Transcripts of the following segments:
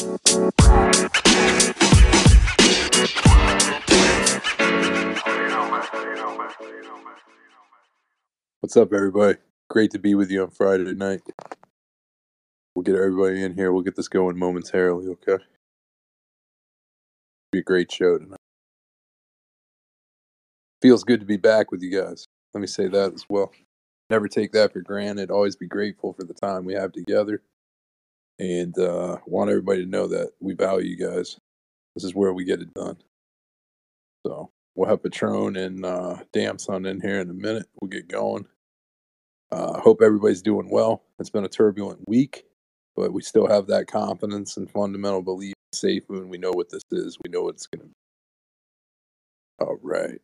What's up, everybody? Great to be with you on Friday night. We'll get everybody in here. We'll get this going momentarily, okay? Be a great show tonight. Feels good to be back with you guys. Let me say that as well. Never take that for granted. Always be grateful for the time we have together. And uh, want everybody to know that we value you guys. This is where we get it done. So we'll have Patron and uh, Damn Son in here in a minute. We'll get going. Uh, hope everybody's doing well. It's been a turbulent week, but we still have that confidence and fundamental belief in Safe Moon. We know what this is. We know what it's going to be. All right.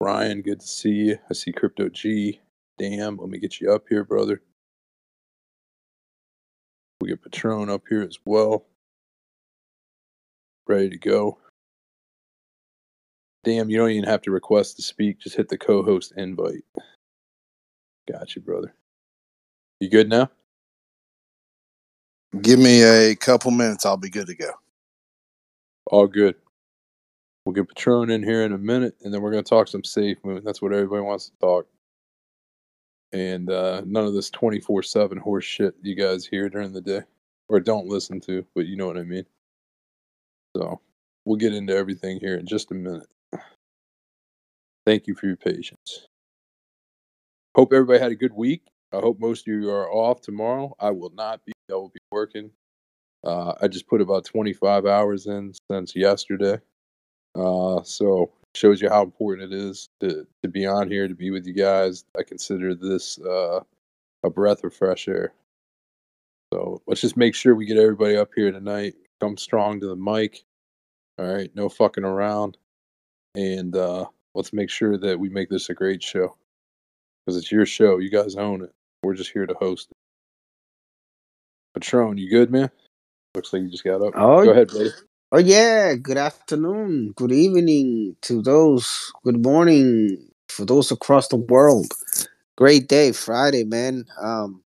Ryan, good to see you. I see Crypto G. Damn, let me get you up here, brother. We get Patron up here as well. Ready to go. Damn, you don't even have to request to speak. Just hit the co-host invite. Got you, brother. You good now? Give me a couple minutes. I'll be good to go. All good. We'll get Patron in here in a minute, and then we're going to talk some Safe Moon. That's what everybody wants to talk. And uh, none of this 24 7 horse shit you guys hear during the day or don't listen to, but you know what I mean. So we'll get into everything here in just a minute. Thank you for your patience. Hope everybody had a good week. I hope most of you are off tomorrow. I will not be. I will be working. Uh, I just put about 25 hours in since yesterday. Uh, so shows you how important it is to, to be on here, to be with you guys. I consider this uh, a breath of fresh air. So let's just make sure we get everybody up here tonight. Come strong to the mic. All right, no fucking around. And uh, let's make sure that we make this a great show because it's your show. You guys own it. We're just here to host it. Patron, you good, man? Looks like you just got up. Oh, Go ahead, buddy. Oh yeah. Good afternoon, good evening to those. Good morning for those across the world. Great day, Friday, man. Um,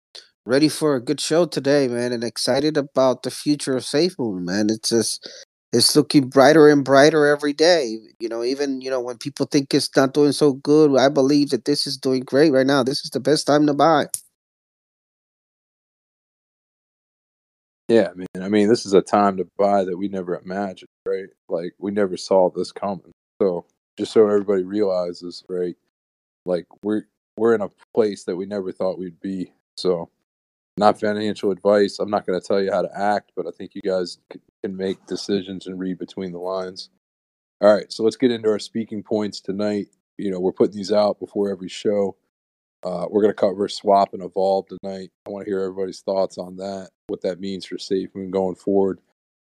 ready for a good show today, man, and excited about the future of Safe Moon, man. It's just it's looking brighter and brighter every day. You know, even you know when people think it's not doing so good, I believe that this is doing great right now. This is the best time to buy. Yeah, man. I mean, this is a time to buy that we never imagined, right? Like we never saw this coming. So just so everybody realizes, right? Like we're we're in a place that we never thought we'd be. So not financial advice. I'm not going to tell you how to act, but I think you guys can make decisions and read between the lines. All right, so let's get into our speaking points tonight. You know, we're putting these out before every show. Uh, we're going to cover swap and evolve tonight. I want to hear everybody's thoughts on that, what that means for Safe Moon going forward.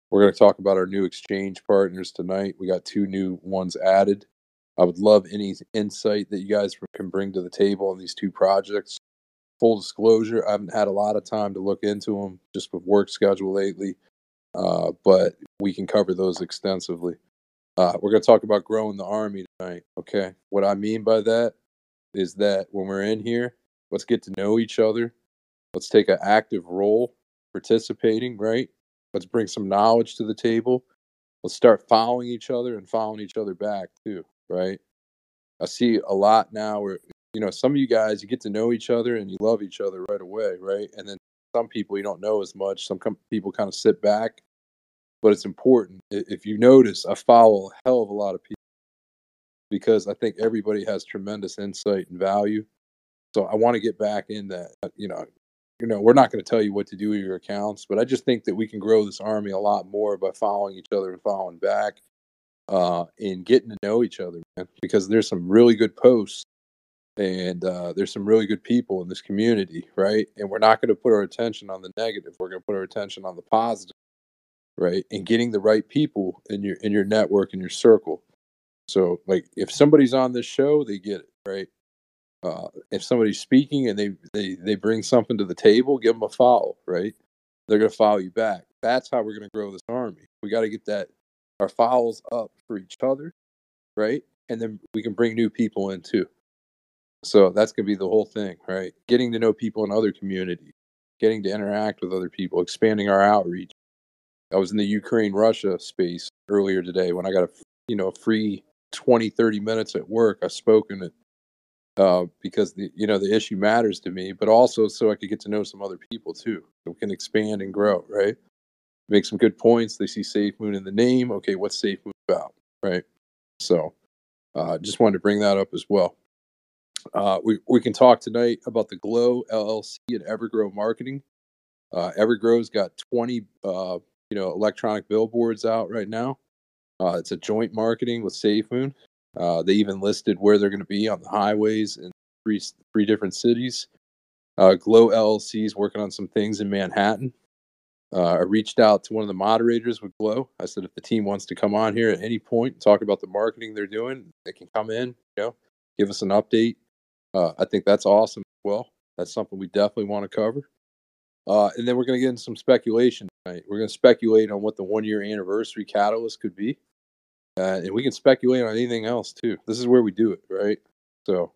We're going to talk about our new exchange partners tonight. We got two new ones added. I would love any insight that you guys can bring to the table on these two projects. Full disclosure, I haven't had a lot of time to look into them just with work schedule lately, uh, but we can cover those extensively. Uh, we're going to talk about growing the army tonight. Okay. What I mean by that is that when we're in here, let's get to know each other. Let's take an active role participating, right? Let's bring some knowledge to the table. Let's start following each other and following each other back too, right? I see a lot now where, you know, some of you guys, you get to know each other and you love each other right away, right? And then some people you don't know as much. Some com- people kind of sit back, but it's important. If you notice, I follow a hell of a lot of people because I think everybody has tremendous insight and value. So I want to get back in that. You know, you know, we're not going to tell you what to do with your accounts, but I just think that we can grow this army a lot more by following each other and following back, uh, and getting to know each other, man. Because there's some really good posts, and uh, there's some really good people in this community, right? And we're not going to put our attention on the negative. We're going to put our attention on the positive, right? And getting the right people in your in your network in your circle. So, like, if somebody's on this show, they get it, right? Uh, if somebody's speaking and they, they they bring something to the table, give them a follow, right? They're gonna follow you back. That's how we're gonna grow this army. We got to get that our follows up for each other, right? And then we can bring new people in too. So that's gonna be the whole thing, right? Getting to know people in other communities, getting to interact with other people, expanding our outreach. I was in the Ukraine Russia space earlier today when I got a you know free 20 30 minutes at work. I spoke in it uh, because the you know the issue matters to me, but also so I could get to know some other people too. So we can expand and grow, right? Make some good points. They see Safe Moon in the name. Okay, what's Safe Moon about, right? So, uh, just wanted to bring that up as well. Uh, we we can talk tonight about the Glow LLC and Evergrow Marketing. Uh, Evergrow's got 20 uh, you know electronic billboards out right now. Uh, it's a joint marketing with SafeMoon. Uh, they even listed where they're going to be on the highways in three three different cities. Uh, Glow LLC is working on some things in Manhattan. Uh, I reached out to one of the moderators with Glow. I said if the team wants to come on here at any point and talk about the marketing they're doing, they can come in. You know, give us an update. Uh, I think that's awesome as well. That's something we definitely want to cover. Uh, and then we're going to get into some speculation tonight. We're going to speculate on what the one year anniversary catalyst could be. Uh, and we can speculate on anything else too. This is where we do it, right? So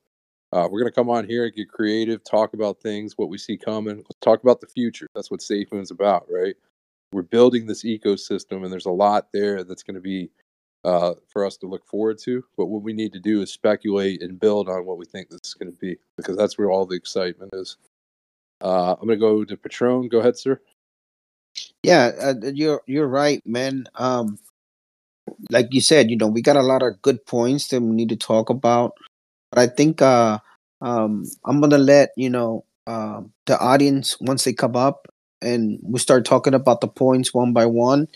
uh, we're going to come on here and get creative, talk about things, what we see coming. Talk about the future. That's what Safe SafeMoon's about, right? We're building this ecosystem, and there's a lot there that's going to be uh, for us to look forward to. But what we need to do is speculate and build on what we think this is going to be, because that's where all the excitement is. Uh, I'm going to go to Patron. Go ahead, sir. Yeah, uh, you're you're right, man. Um, like you said, you know, we got a lot of good points that we need to talk about. But I think uh, um, I'm gonna let you know uh, the audience once they come up and we start talking about the points one by one,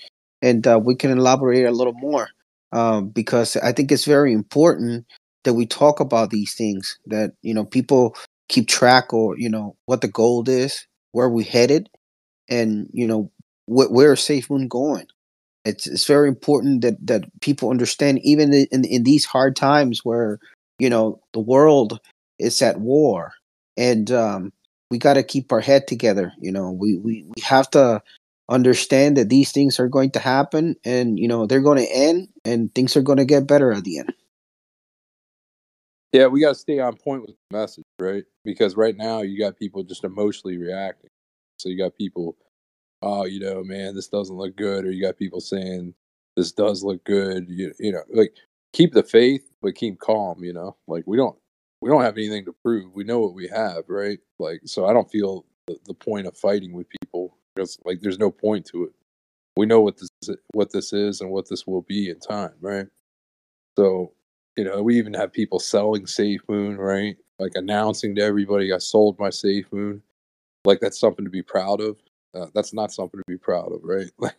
and uh, we can elaborate a little more um, because I think it's very important that we talk about these things that you know people keep track or you know what the goal is, where we headed, and you know wh- where is Safe Moon going. It's it's very important that that people understand even in in these hard times where you know the world is at war and um, we got to keep our head together. You know, we we we have to understand that these things are going to happen and you know they're going to end and things are going to get better at the end. Yeah, we got to stay on point with the message, right? Because right now you got people just emotionally reacting. So you got people oh, you know, man, this doesn't look good, or you got people saying this does look good. You, you know, like keep the faith, but keep calm. You know, like we don't we don't have anything to prove. We know what we have, right? Like, so I don't feel the, the point of fighting with people because like there's no point to it. We know what this is, what this is and what this will be in time, right? So, you know, we even have people selling Safe Moon, right? Like announcing to everybody, I sold my Safe Moon. Like that's something to be proud of. Uh, that's not something to be proud of, right? Like,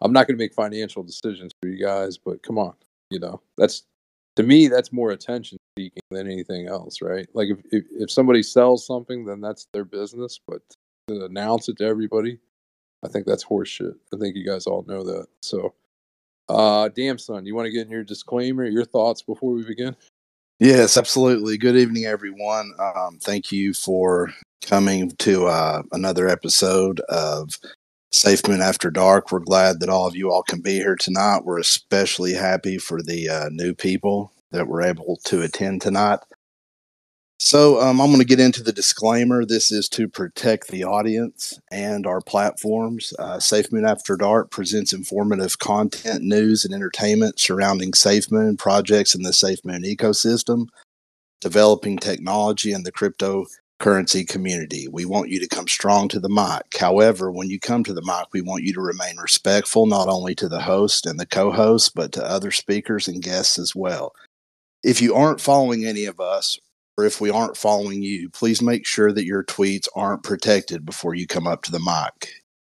I'm not going to make financial decisions for you guys, but come on, you know, that's to me that's more attention seeking than anything else, right? Like if, if if somebody sells something, then that's their business, but to announce it to everybody, I think that's horseshit. I think you guys all know that. So, uh, damn son, you want to get in your disclaimer, your thoughts before we begin? Yes, absolutely. Good evening, everyone. Um, thank you for coming to uh, another episode of Safe After Dark. We're glad that all of you all can be here tonight. We're especially happy for the uh, new people that were able to attend tonight. So um, I'm going to get into the disclaimer. This is to protect the audience and our platforms. Uh, Safe Moon After Dark presents informative content, news, and entertainment surrounding Safe Moon projects in the Safe Moon ecosystem, developing technology and the crypto currency community. We want you to come strong to the mic. However, when you come to the mic, we want you to remain respectful not only to the host and the co host, but to other speakers and guests as well. If you aren't following any of us, or if we aren't following you, please make sure that your tweets aren't protected before you come up to the mic.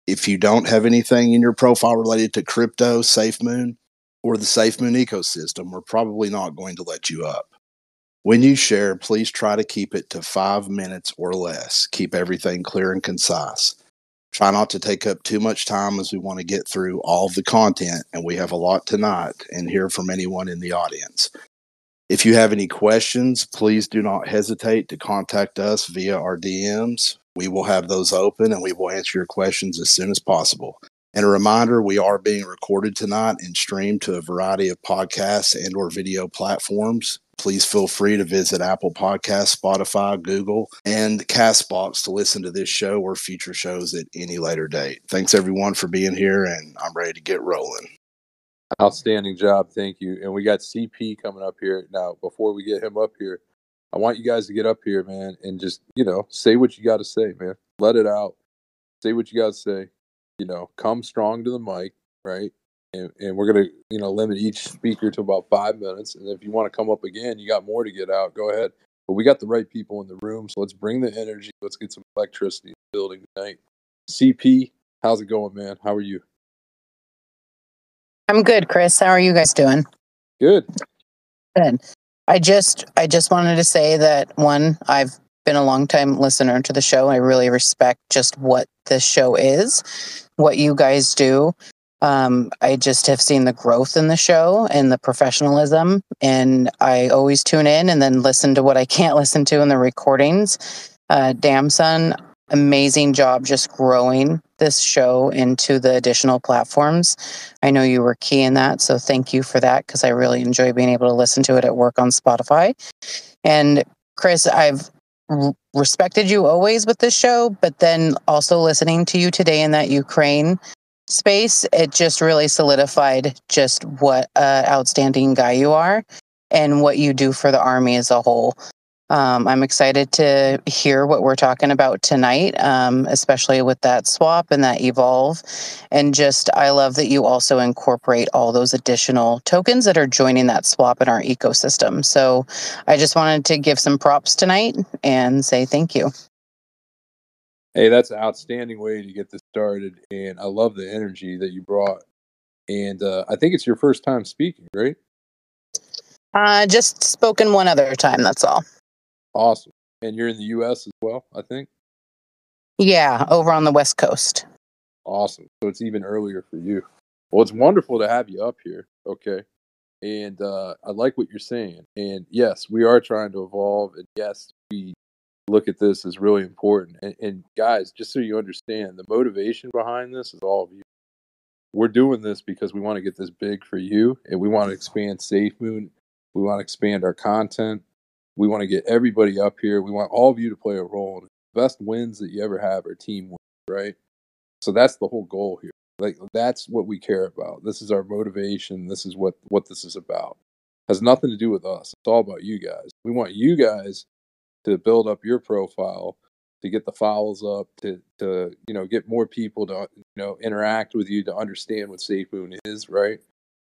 If you don't have anything in your profile related to crypto, SafeMoon, or the SafeMoon ecosystem, we're probably not going to let you up. When you share, please try to keep it to five minutes or less. Keep everything clear and concise. Try not to take up too much time as we want to get through all of the content, and we have a lot tonight and hear from anyone in the audience. If you have any questions, please do not hesitate to contact us via our DMs. We will have those open and we will answer your questions as soon as possible. And a reminder, we are being recorded tonight and streamed to a variety of podcasts and or video platforms. Please feel free to visit Apple Podcasts, Spotify, Google, and Castbox to listen to this show or future shows at any later date. Thanks everyone for being here, and I'm ready to get rolling. Outstanding job, thank you. And we got CP coming up here now. Before we get him up here, I want you guys to get up here, man, and just you know say what you got to say, man. Let it out. Say what you got to say. You know, come strong to the mic, right? And, and we're gonna you know limit each speaker to about five minutes. And if you want to come up again, you got more to get out. Go ahead. But we got the right people in the room, so let's bring the energy. Let's get some electricity in the building tonight. CP, how's it going, man? How are you? I'm good, Chris. How are you guys doing? Good. Good. I just I just wanted to say that one, I've been a long time listener to the show. I really respect just what this show is, what you guys do. Um, I just have seen the growth in the show and the professionalism, and I always tune in and then listen to what I can't listen to in the recordings. Uh, Damn son, amazing job just growing this show into the additional platforms. I know you were key in that, so thank you for that because I really enjoy being able to listen to it at work on Spotify. And Chris, I've respected you always with this show, but then also listening to you today in that Ukraine space, it just really solidified just what an outstanding guy you are and what you do for the army as a whole. Um, I'm excited to hear what we're talking about tonight, um, especially with that swap and that evolve. And just, I love that you also incorporate all those additional tokens that are joining that swap in our ecosystem. So I just wanted to give some props tonight and say thank you. Hey, that's an outstanding way to get this started. And I love the energy that you brought. And uh, I think it's your first time speaking, right? Uh, just spoken one other time, that's all. Awesome. And you're in the U.S. as well, I think. Yeah, over on the West Coast. Awesome. So it's even earlier for you. Well, it's wonderful to have you up here. Okay. And uh, I like what you're saying. And yes, we are trying to evolve. And yes, we look at this as really important. And, and guys, just so you understand, the motivation behind this is all of you. We're doing this because we want to get this big for you and we want to expand Safe Moon. We want to expand our content. We want to get everybody up here. We want all of you to play a role. The best wins that you ever have are team wins, right? So that's the whole goal here. Like that's what we care about. This is our motivation. This is what what this is about. It has nothing to do with us. It's all about you guys. We want you guys to build up your profile, to get the files up, to to you know get more people to you know interact with you, to understand what Safe Moon is, right?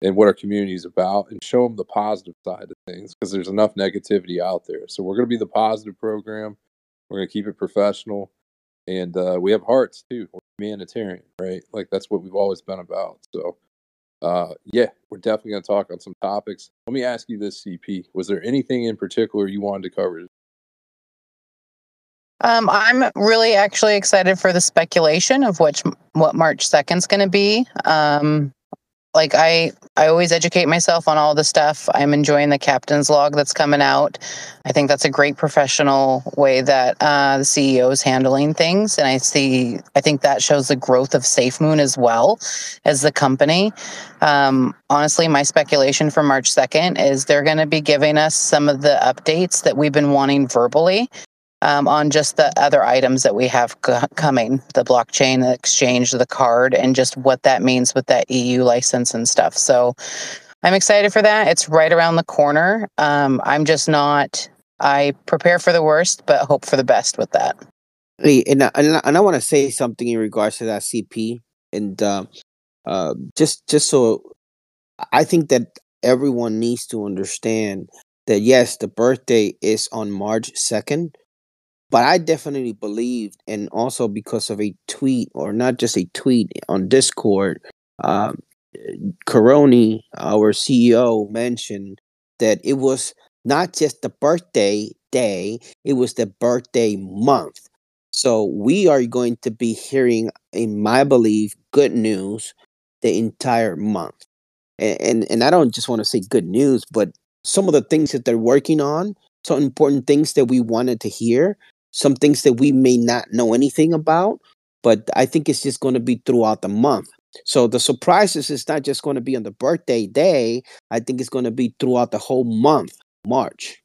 and what our community is about and show them the positive side of things because there's enough negativity out there. So we're going to be the positive program. We're going to keep it professional. And uh, we have hearts too. We're humanitarian, right? Like that's what we've always been about. So, uh, yeah, we're definitely going to talk on some topics. Let me ask you this, CP. Was there anything in particular you wanted to cover? Um, I'm really actually excited for the speculation of which what March 2nd is going to be. Um, like I I always educate myself on all the stuff. I'm enjoying the captain's log that's coming out. I think that's a great professional way that uh, the CEO is handling things, and I see. I think that shows the growth of SafeMoon as well as the company. Um, honestly, my speculation for March 2nd is they're going to be giving us some of the updates that we've been wanting verbally um, on just the other items that we have c- coming the blockchain, the exchange, the card, and just what that means with that EU license and stuff. So I'm excited for that. It's right around the corner. Um, I'm just not, I prepare for the worst, but hope for the best with that. And, I- and, and I want to say something in regards to that CP. And uh, uh, just just so I think that everyone needs to understand that yes, the birthday is on March 2nd, but I definitely believed, and also because of a tweet, or not just a tweet on Discord, um, Karony, our CEO, mentioned that it was not just the birthday day, it was the birthday month. So we are going to be hearing, in my belief, good news the entire month. And, and, and I don't just want to say good news, but some of the things that they're working on, some important things that we wanted to hear, some things that we may not know anything about, but I think it's just going to be throughout the month. So the surprises is not just going to be on the birthday day. I think it's going to be throughout the whole month. March.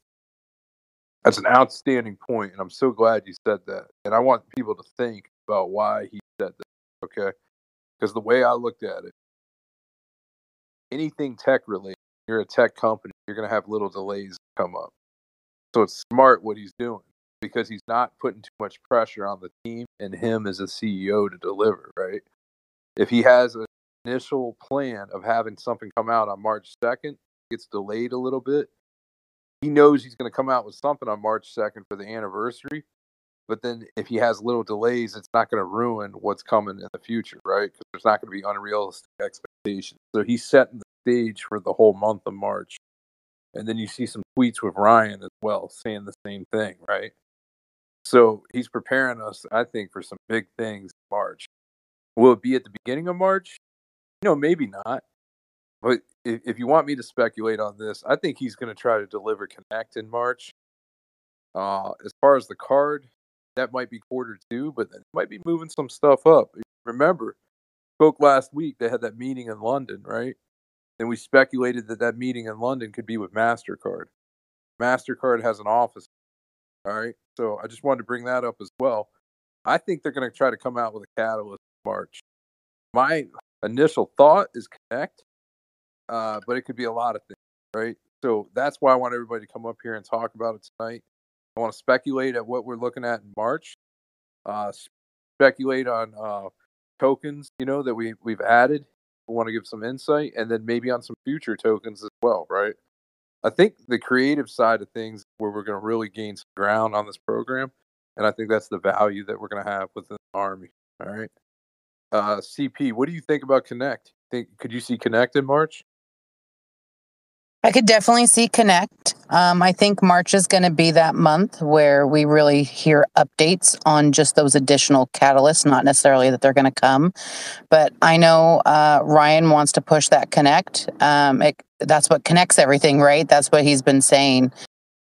That's an outstanding point, and I'm so glad you said that. And I want people to think about why he said that. Okay, because the way I looked at it, anything tech related, you're a tech company, you're going to have little delays come up. So it's smart what he's doing because he's not putting too much pressure on the team and him as a CEO to deliver, right? If he has an initial plan of having something come out on March 2nd, gets delayed a little bit, he knows he's going to come out with something on March 2nd for the anniversary. But then if he has little delays, it's not going to ruin what's coming in the future, right? Because there's not going to be unrealistic expectations. So he's setting the stage for the whole month of March. And then you see some tweets with Ryan as well saying the same thing, right? So he's preparing us, I think, for some big things in March. Will it be at the beginning of March? You know, maybe not. But if, if you want me to speculate on this, I think he's going to try to deliver Connect in March. Uh, as far as the card, that might be quarter two, but then might be moving some stuff up. Remember, spoke last week. They had that meeting in London, right? And we speculated that that meeting in London could be with Mastercard. Mastercard has an office. All right, so I just wanted to bring that up as well. I think they're going to try to come out with a catalyst in March. My initial thought is Connect, uh, but it could be a lot of things, right? So that's why I want everybody to come up here and talk about it tonight. I want to speculate at what we're looking at in March. Uh, speculate on uh, tokens, you know, that we we've added. We want to give some insight, and then maybe on some future tokens as well, right? I think the creative side of things where we're going to really gain some ground on this program, and I think that's the value that we're going to have within the army. All right, uh, CP, what do you think about Connect? Think could you see Connect in March? I could definitely see Connect. Um, I think March is going to be that month where we really hear updates on just those additional catalysts, not necessarily that they're going to come. But I know uh, Ryan wants to push that Connect. Um, it, that's what connects everything, right? That's what he's been saying.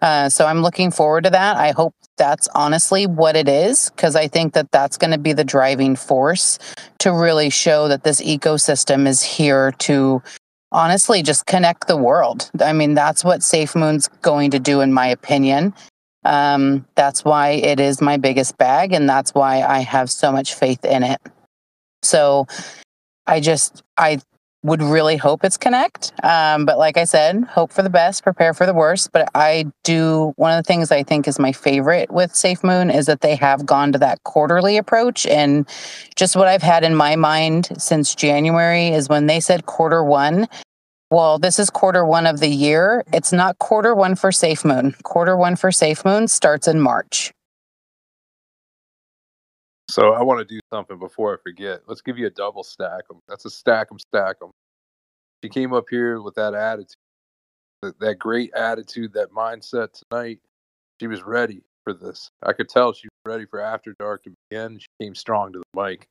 Uh, so I'm looking forward to that. I hope that's honestly what it is, because I think that that's going to be the driving force to really show that this ecosystem is here to honestly just connect the world. I mean, that's what Safe Moon's going to do, in my opinion. Um, that's why it is my biggest bag, and that's why I have so much faith in it. So I just, I would really hope it's connect. Um, but like I said, hope for the best, prepare for the worst. But I do, one of the things I think is my favorite with Safe Moon is that they have gone to that quarterly approach. And just what I've had in my mind since January is when they said quarter one, well, this is quarter one of the year. It's not quarter one for Safe Moon. Quarter one for Safe Moon starts in March. So I want to do something before I forget. Let's give you a double stack them. That's a stack them, stack them. She came up here with that attitude, that, that great attitude, that mindset tonight. She was ready for this. I could tell she was ready for After Dark to begin. She came strong to the mic.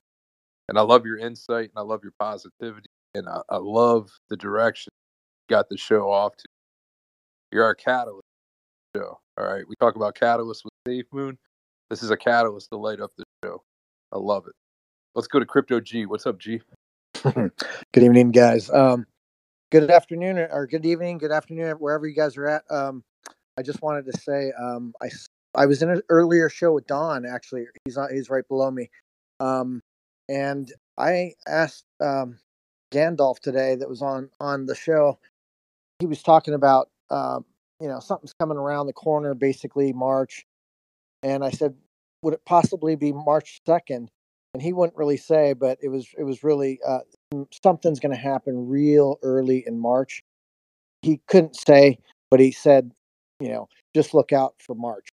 And I love your insight and I love your positivity. And I, I love the direction you got the show off to. You're our catalyst show. All right. We talk about catalyst with Safe Moon. This is a catalyst to light up the show. I love it. Let's go to Crypto G. What's up, G? good evening, guys. Um, good afternoon or good evening, good afternoon, wherever you guys are at. Um, I just wanted to say um, I I was in an earlier show with Don. Actually, he's on, he's right below me, um, and I asked um, Gandalf today that was on on the show. He was talking about um, you know something's coming around the corner, basically March, and I said, would it possibly be March second? And he wouldn't really say, but it was it was really uh, something's going to happen real early in March. He couldn't say, but he said, you know, just look out for March.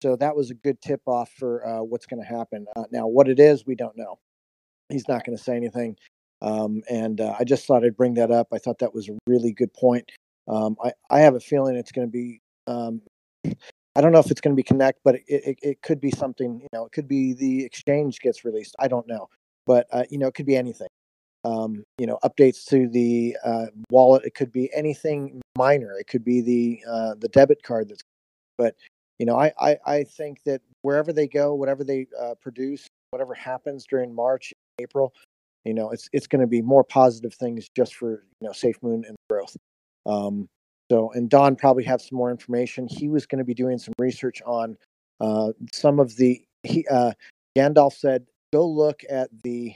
So that was a good tip off for uh, what's going to happen. Uh, now, what it is, we don't know. He's not going to say anything. Um, and uh, I just thought I'd bring that up. I thought that was a really good point. Um, I, I have a feeling it's going to be, um, I don't know if it's going to be Connect, but it, it, it, could be something, you know, it could be the exchange gets released. I don't know. But, uh, you know, it could be anything. Um, you know, updates to the uh, wallet. It could be anything minor. It could be the uh, the debit card that's. But you know, I, I I think that wherever they go, whatever they uh, produce, whatever happens during March, April, you know, it's it's going to be more positive things just for you know Safe Moon and growth. Um, So, and Don probably have some more information. He was going to be doing some research on uh, some of the. He uh, Gandalf said, "Go look at the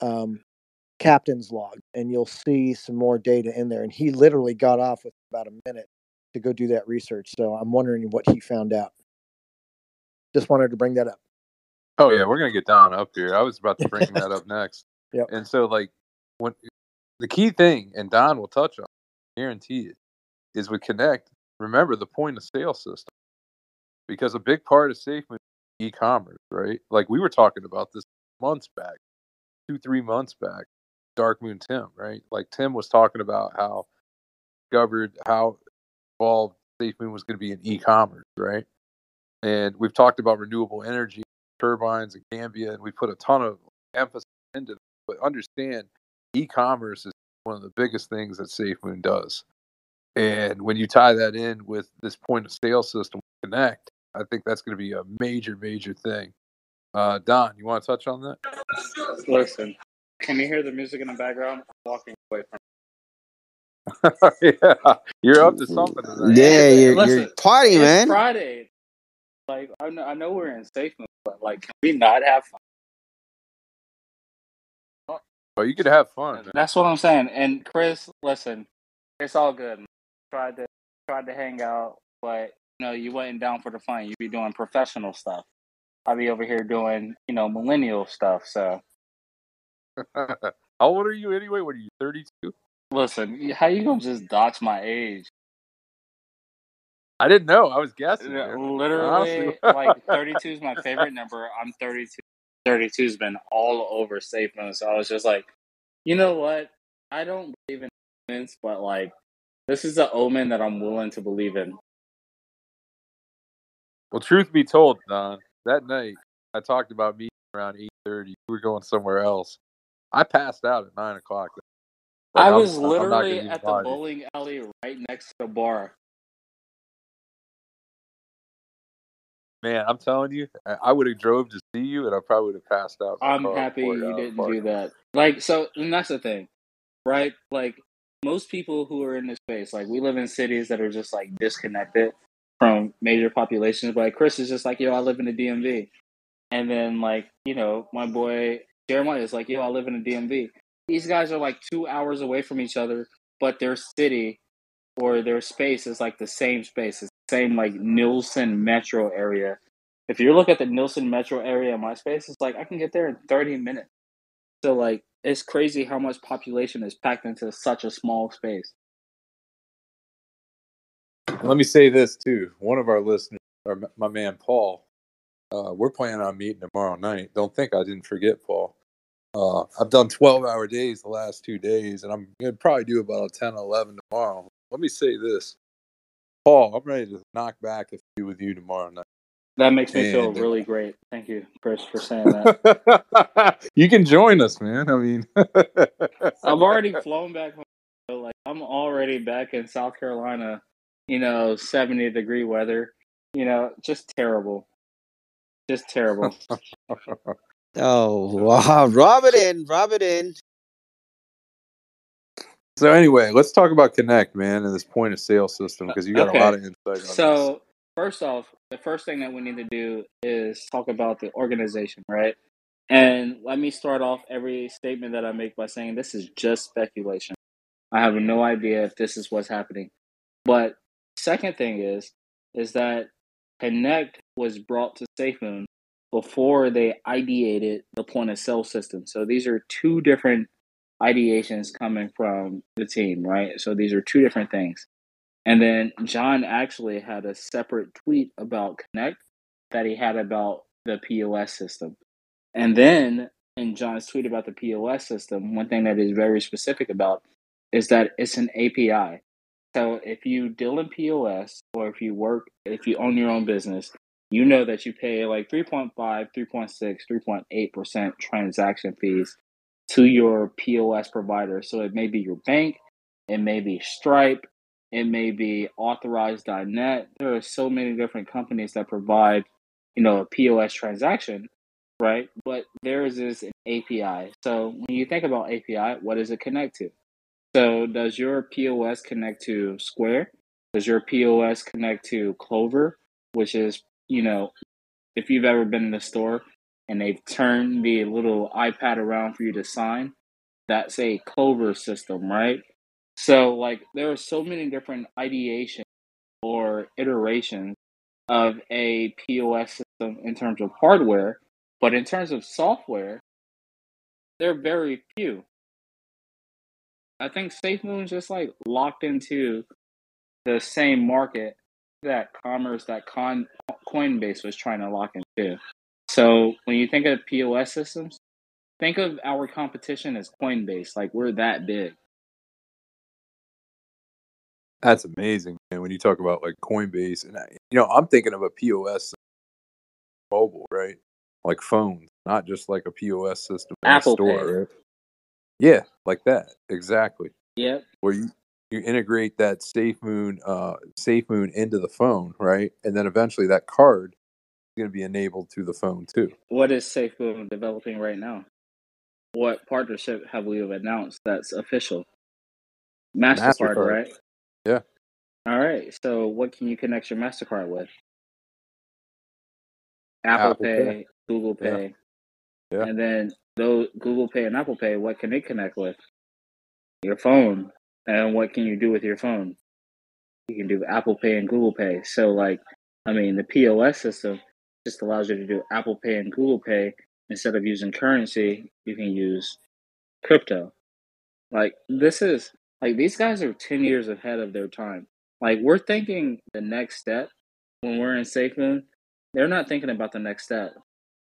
um, captain's log, and you'll see some more data in there." And he literally got off with about a minute to go do that research. So, I'm wondering what he found out. Just wanted to bring that up. Oh yeah, we're gonna get Don up here. I was about to bring that up next. Yep. And so, like, when the key thing, and Don will touch on, guarantee it, is with Connect. Remember the point of sale system, because a big part of SafeMoon is e-commerce, right? Like we were talking about this months back, two three months back. Dark Moon Tim, right? Like Tim was talking about how discovered how involved SafeMoon was going to be in e-commerce, right? And we've talked about renewable energy, turbines, and Gambia, and we put a ton of emphasis into it. But understand, e-commerce is one of the biggest things that SafeMoon does. And when you tie that in with this point of sale system, Connect, I think that's going to be a major, major thing. Uh, Don, you want to touch on that? Listen, can you hear the music in the background? I'm walking away from. yeah, you're up to something tonight. Yeah, you're, Listen, you're party, man. Friday. Like I know, I know we're in safe mode, but like, can we not have fun? Oh, you could have fun. Man. That's what I'm saying. And Chris, listen, it's all good. Tried to tried to hang out, but you know, you wasn't down for the fun. You be doing professional stuff. I'll be over here doing, you know, millennial stuff. So How old are you anyway? What are you, 32? listen, how you gonna just dox my age? I didn't know. I was guessing. Yeah. Literally, like 32 is my favorite number. I'm 32. 32 has been all over safe mode. So I was just like, you know what? I don't believe in omens, but like, this is an omen that I'm willing to believe in. Well, truth be told, Don, that night I talked about meeting around 8.30. We were going somewhere else. I passed out at 9 o'clock. Like, I I'm- was I'm literally at the bowling alley right next to the bar. Man, I'm telling you, I- would have drove to see you, and I probably would have passed out. I'm happy you didn't do that. Like, so, and that's the thing, right? Like, most people who are in this space, like, we live in cities that are just like disconnected from major populations. But like, Chris is just like, yo, I live in the DMV. And then, like, you know, my boy Jeremiah is like, yo, I live in the DMV. These guys are like two hours away from each other, but their city or their space is like the same space. Same, like, Nielsen metro area. If you look at the Nielsen metro area in my space, it's like I can get there in 30 minutes. So, like, it's crazy how much population is packed into such a small space. Let me say this too. One of our listeners, or my man Paul, uh, we're planning on meeting tomorrow night. Don't think I didn't forget Paul. Uh, I've done 12 hour days the last two days, and I'm going to probably do about a 10 11 tomorrow. Let me say this Paul, I'm ready to knock back a few with you tomorrow night. That makes me feel uh, really great. Thank you, Chris, for saying that. you can join us, man. I mean, I've already flown back home. Like, I'm already back in South Carolina, you know, 70 degree weather. You know, just terrible. Just terrible. Oh, wow. Rub it in. Rub it in. So anyway, let's talk about Connect, man, and this point of sale system because you got Okay. a lot of insight on this. So, first off, the first thing that we need to do is talk about the organization, right? And let me start off every statement that I make by saying this is just speculation. I have no idea if this is what's happening. But second thing is is that Connect was brought to SafeMoon before they ideated the point of sale system. So these are two different ideations coming from the team, right? So these are two different things. And then John actually had a separate tweet about Connect that he had about the POS system. And then in John's tweet about the POS system, one thing that is very specific about is that it's an API. So if you deal in POS or if you work, if you own your own business, you know that you pay like 3.5, 3.6, 3.8% transaction fees to your POS provider. So it may be your bank, it may be Stripe, it may be authorized.net. There are so many different companies that provide, you know, a POS transaction, right? But theirs is an API. So when you think about API, what does it connect to? So, does your POS connect to Square? Does your POS connect to Clover, which is, you know, if you've ever been in the store and they've turned the little iPad around for you to sign, that's a Clover system, right? So, like, there are so many different ideations or iterations of a POS system in terms of hardware, but in terms of software, they're very few. I think SafeMoon's just like locked into the same market that Commerce, that Con Coinbase was trying to lock into. So when you think of POS systems, think of our competition as Coinbase. Like we're that big. That's amazing, man. When you talk about like Coinbase, and I, you know, I'm thinking of a POS mobile, right? Like phones, not just like a POS system in a Apple store, Pay. right? Yeah, like that, exactly. Yep. Where you you integrate that SafeMoon uh, SafeMoon into the phone, right? And then eventually that card going to be enabled through the phone too. What is SafeMoon developing right now? What partnership have we announced that's official? MasterCard, MasterCard. right? Yeah. All right. So what can you connect your MasterCard with? Apple, Apple Pay, Pay. Google Yeah. Pay. Yeah. And then those Google Pay and Apple Pay, what can they connect with? Your phone. And what can you do with your phone? You can do Apple Pay and Google Pay. So like I mean the POS system just allows you to do Apple Pay and Google Pay instead of using currency, you can use crypto. Like this is like these guys are 10 years ahead of their time. Like we're thinking the next step when we're in SafeMoon, they're not thinking about the next step.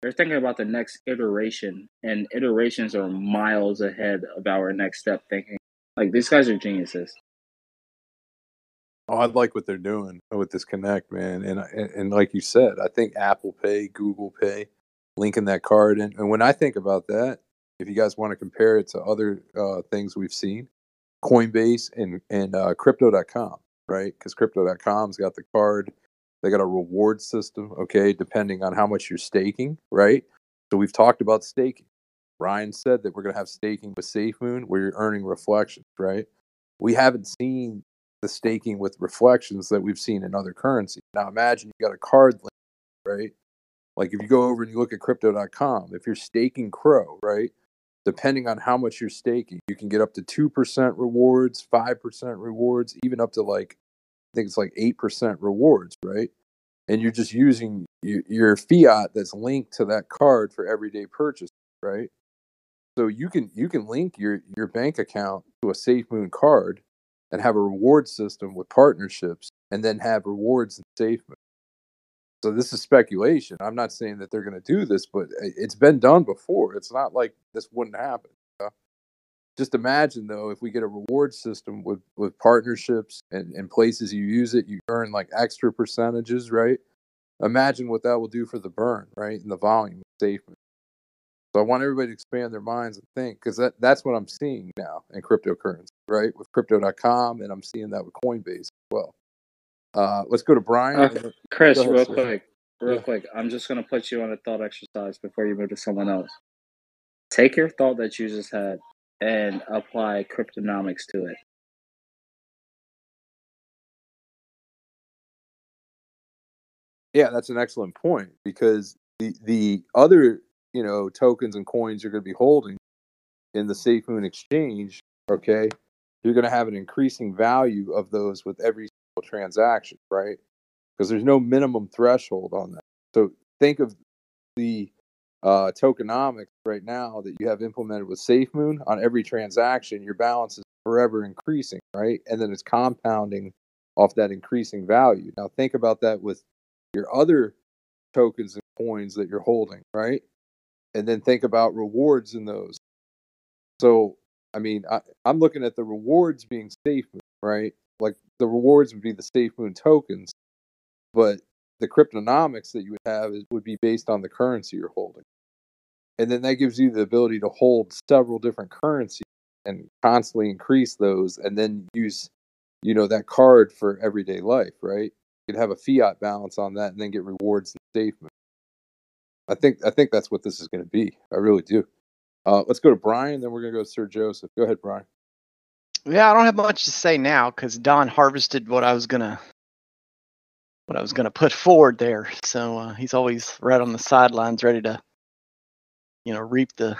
They're thinking about the next iteration, and iterations are miles ahead of our next step thinking. Like these guys are geniuses. Oh, I like what they're doing with this Connect, man. And, and and like you said, I think Apple Pay, Google Pay, linking that card in. And when I think about that, if you guys want to compare it to other uh, things we've seen, Coinbase and and uh, Crypto.com, right? Because Crypto.com's got the card, they got a reward system, okay, depending on how much you're staking, right? So we've talked about staking. Ryan said that we're going to have staking with SafeMoon where you're earning reflections, right? We haven't seen the staking with reflections that we've seen in other currencies. Now imagine you got a card link, right? Like if you go over and you look at crypto.com, if you're staking CRO, right? Depending on how much you're staking, you can get up to 2% rewards, 5% rewards, even up to like, I think it's like 8% rewards, right? And you're just using your, fiat that's linked to that card for everyday purchase, right? So you can you can link your your bank account to a SafeMoon card and have a reward system with partnerships and then have rewards in SafeMoon. So this is speculation. I'm not saying that they're going to do this, but eh, it's been done before. It's not like this wouldn't happen. Just imagine though, if we get a reward system with with partnerships and, and places you use it, you earn like extra percentages, right? Imagine what that will do for the burn, right, and the volume of SafeMoon. So I want everybody to expand their minds and think because that, that's what I'm seeing now in cryptocurrency, right? With crypto.com, and I'm seeing that with Coinbase as well. Uh, let's go to Brian. Then- Chris, ahead, real sir. quick, real Yeah. quick. I'm just gonna put you on a thought exercise before you move to someone else. Take your thought that you just had and apply cryptonomics to it. Yeah, that's an excellent point because the the other you know tokens and coins you're going to be holding in the SafeMoon exchange, okay, you're going to have an increasing value of those with every transaction, right? Because there's no minimum threshold on that. So think of the uh, tokenomics right now that you have implemented with SafeMoon on every transaction. Your balance is forever increasing, right? And then it's compounding off that increasing value. Now think about that with your other tokens and coins that you're holding, right? And then think about rewards in those. So, I mean, I, I'm looking at the rewards being SafeMoon, right? Like the rewards would be the SafeMoon tokens, but the cryptonomics that you would have is, would be based on the currency you're holding. And then that gives you the ability to hold several different currencies and constantly increase those and then use, you know, that card for everyday life, right? You'd have a fiat balance on that and then get rewards and SafeMoon. I think I think that's what this is going to be. I really do. Uh, let's go to Brian, then we're going to go to Sir Joseph. Go ahead, Brian. Yeah, I don't have much to say now because Don harvested what I was gonna what I was gonna put forward there. So uh, he's always right on the sidelines, ready to you know reap the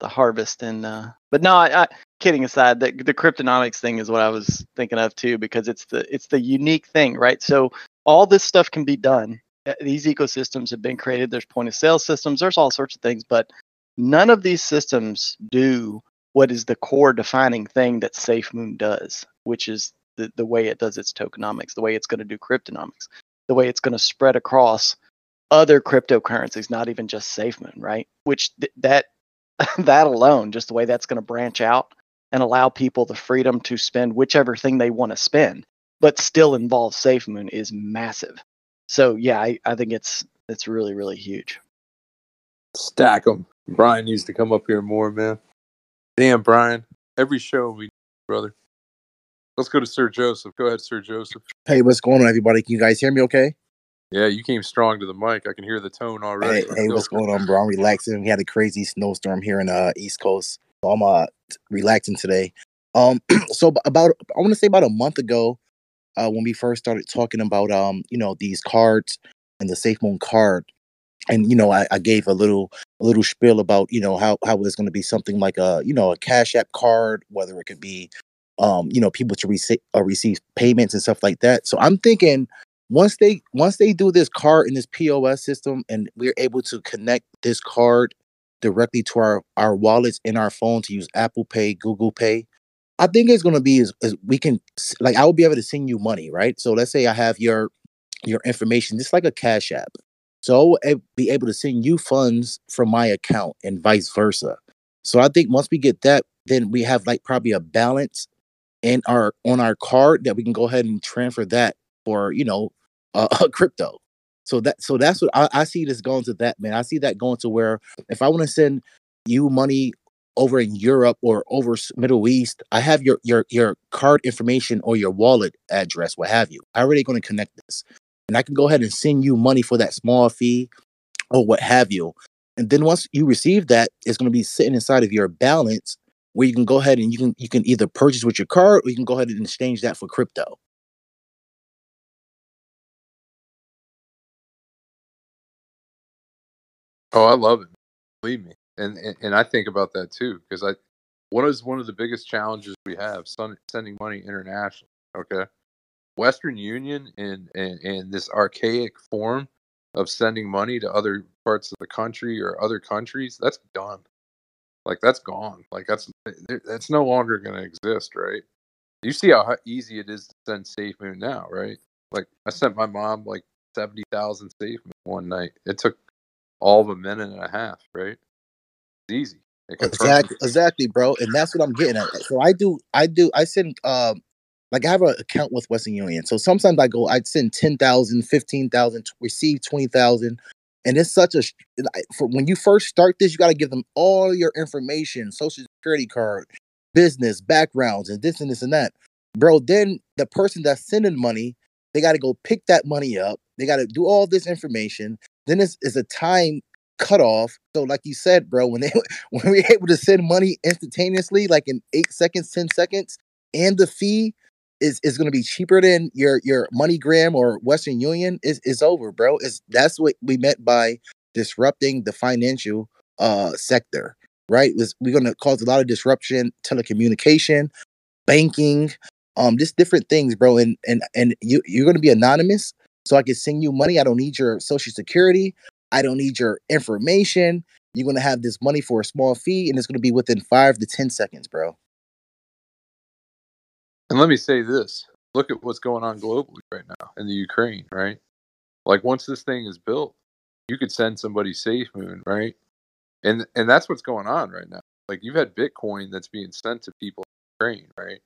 the harvest. And uh, but no, I, I, kidding aside, the the cryptonomics thing is what I was thinking of too because it's the it's the unique thing, right? So all this stuff can be done. Uh, These ecosystems have been created. There's point of sale systems. There's all sorts of things, but none of these systems do what is the core defining thing that SafeMoon does, which is the, the way it does its tokenomics, the way it's going to do cryptonomics, the way it's going to spread across other cryptocurrencies, not even just SafeMoon, right? Which th- that that alone, just the way that's going to branch out and allow people the freedom to spend whichever thing they want to spend, but still involve SafeMoon is massive. So yeah, I, I think it's it's really really huge. Stack them. Brian needs to come up here more, man. Damn, Brian. Every show we, brother. Let's go to Sir Joseph. Go ahead, Sir Joseph. Hey, what's going on, everybody? Can you guys hear me okay? Yeah, you came strong to the mic. I can hear the tone already. Hey, hey, what's going on, bro? I'm relaxing. We had a crazy snowstorm here in uh East Coast. So I'm uh relaxing today. Um so about I want to say about a month ago, uh when we first started talking about um, you know, these cards and the SafeMoon card. And you know, I, I gave a little a little spiel about, you know, how how it's gonna be something like a, you know, a cash app card, whether it could be um, you know, people to receive uh, receive payments and stuff like that. So I'm thinking once they once they do this card in this POS system and we're able to connect this card directly to our our wallets in our phone to use Apple Pay, Google Pay, I think it's going to be as, is we can like I will be able to send you money, right? So let's say I have your your information, just like a Cash App. So I will be able to send you funds from my account and vice versa. So I think once we get that, then we have like probably a balance in our on our card that we can go ahead and transfer that for you know uh, crypto. So that so that's what I, I see this going to that man. I see that going to where if I want to send you money over in Europe or over Middle East, I have your your your card information or your wallet address, what have you. I already going to connect this, and I can go ahead and send you money for that small fee or what have you. And then once you receive that, it's going to be sitting inside of your balance where you can go ahead and you can you can either purchase with your card or you can go ahead and exchange that for crypto. Oh, I love it. Believe me, and and, and I think about that too because I what is one of the biggest challenges we have sending money internationally. Okay, Western Union and, and and this archaic form of sending money to other parts of the country or other countries that's done. Like that's gone. Like that's that's no longer going to exist, right? You see how easy it is to send safe SafeMoon now, right? Like I sent my mom like seventy thousand SafeMoon one night. It took all of a minute and a half, right? It's easy. Exactly, exactly, bro. And that's what I'm getting at. So I do, I do, I send, um, like I have an account with Western Union. So sometimes I go, I'd send 10,000, 15,000, t- receive 20,000. And it's such a, for when you first start this, you got to give them all your information, social security card, business, backgrounds, and this and this and that. Bro, then the person that's sending money, they got to go pick that money up. They got to do all this information. Then it's, it's a time cutoff. So, like you said, bro, when they when we're able to send money instantaneously, like in eight seconds, ten seconds, and the fee is is going to be cheaper than your your MoneyGram or Western Union, is is over, bro. Is that's what we meant by disrupting the financial uh sector, right? We're going to cause a lot of disruption, telecommunication, banking, um, just different things, bro. And and and you you're going to be anonymous, so I can send you money. I don't need your social security. I don't need your information. You're going to have this money for a small fee, and it's going to be within five to 10 seconds, bro. And let me say this look at what's going on globally right now in the Ukraine, right? Like once this thing is built, you could send somebody safe moon, right? And and that's what's going on right now. Like you've had Bitcoin that's being sent to people in Ukraine, right?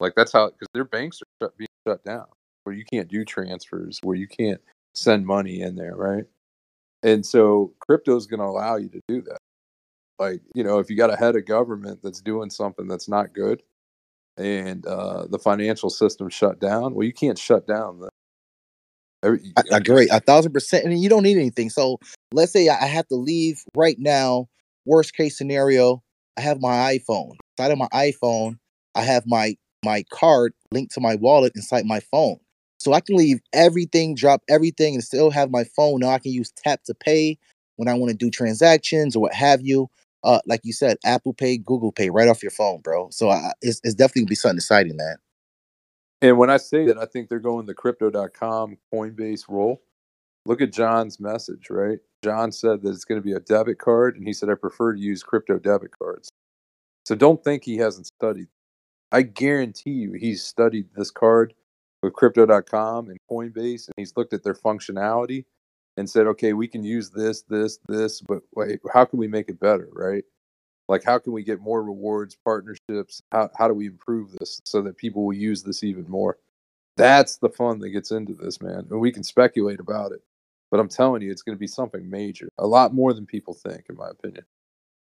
Like that's how because their banks are shut, being shut down, where you can't do transfers, where you can't send money in there, right? And so crypto is going to allow you to do that. Like you know, if you got a head of government that's doing something that's not good, and uh, the financial system shut down, well, you can't shut down the. Every, I, I agree, a thousand percent. And you don't need anything. So let's say I I have to leave right now. Worst case scenario, I have my iPhone. Inside of my iPhone, I have my my card linked to my wallet inside my phone. So I can leave everything, drop everything, and still have my phone. Now I can use tap to pay when I want to do transactions or what have you. Uh, like you said, Apple Pay, Google Pay, right off your phone, bro. So it's, it's definitely gonna be something exciting, man. And when I say that, I think they're going the crypto.com Coinbase role. Look at John's message, right? John said that it's going to be a debit card, and he said, I prefer to use crypto debit cards. So don't think he hasn't studied. I guarantee you he's studied this card with crypto.com and Coinbase, and he's looked at their functionality and said, okay, we can use this, this, this, but wait, how can we make it better, right? Like, how can we get more rewards, partnerships? How, how do we improve this so that people will use this even more? That's the fun that gets into this, man. And we can speculate about it, but I'm telling you, it's going to be something major, a lot more than people think, in my opinion.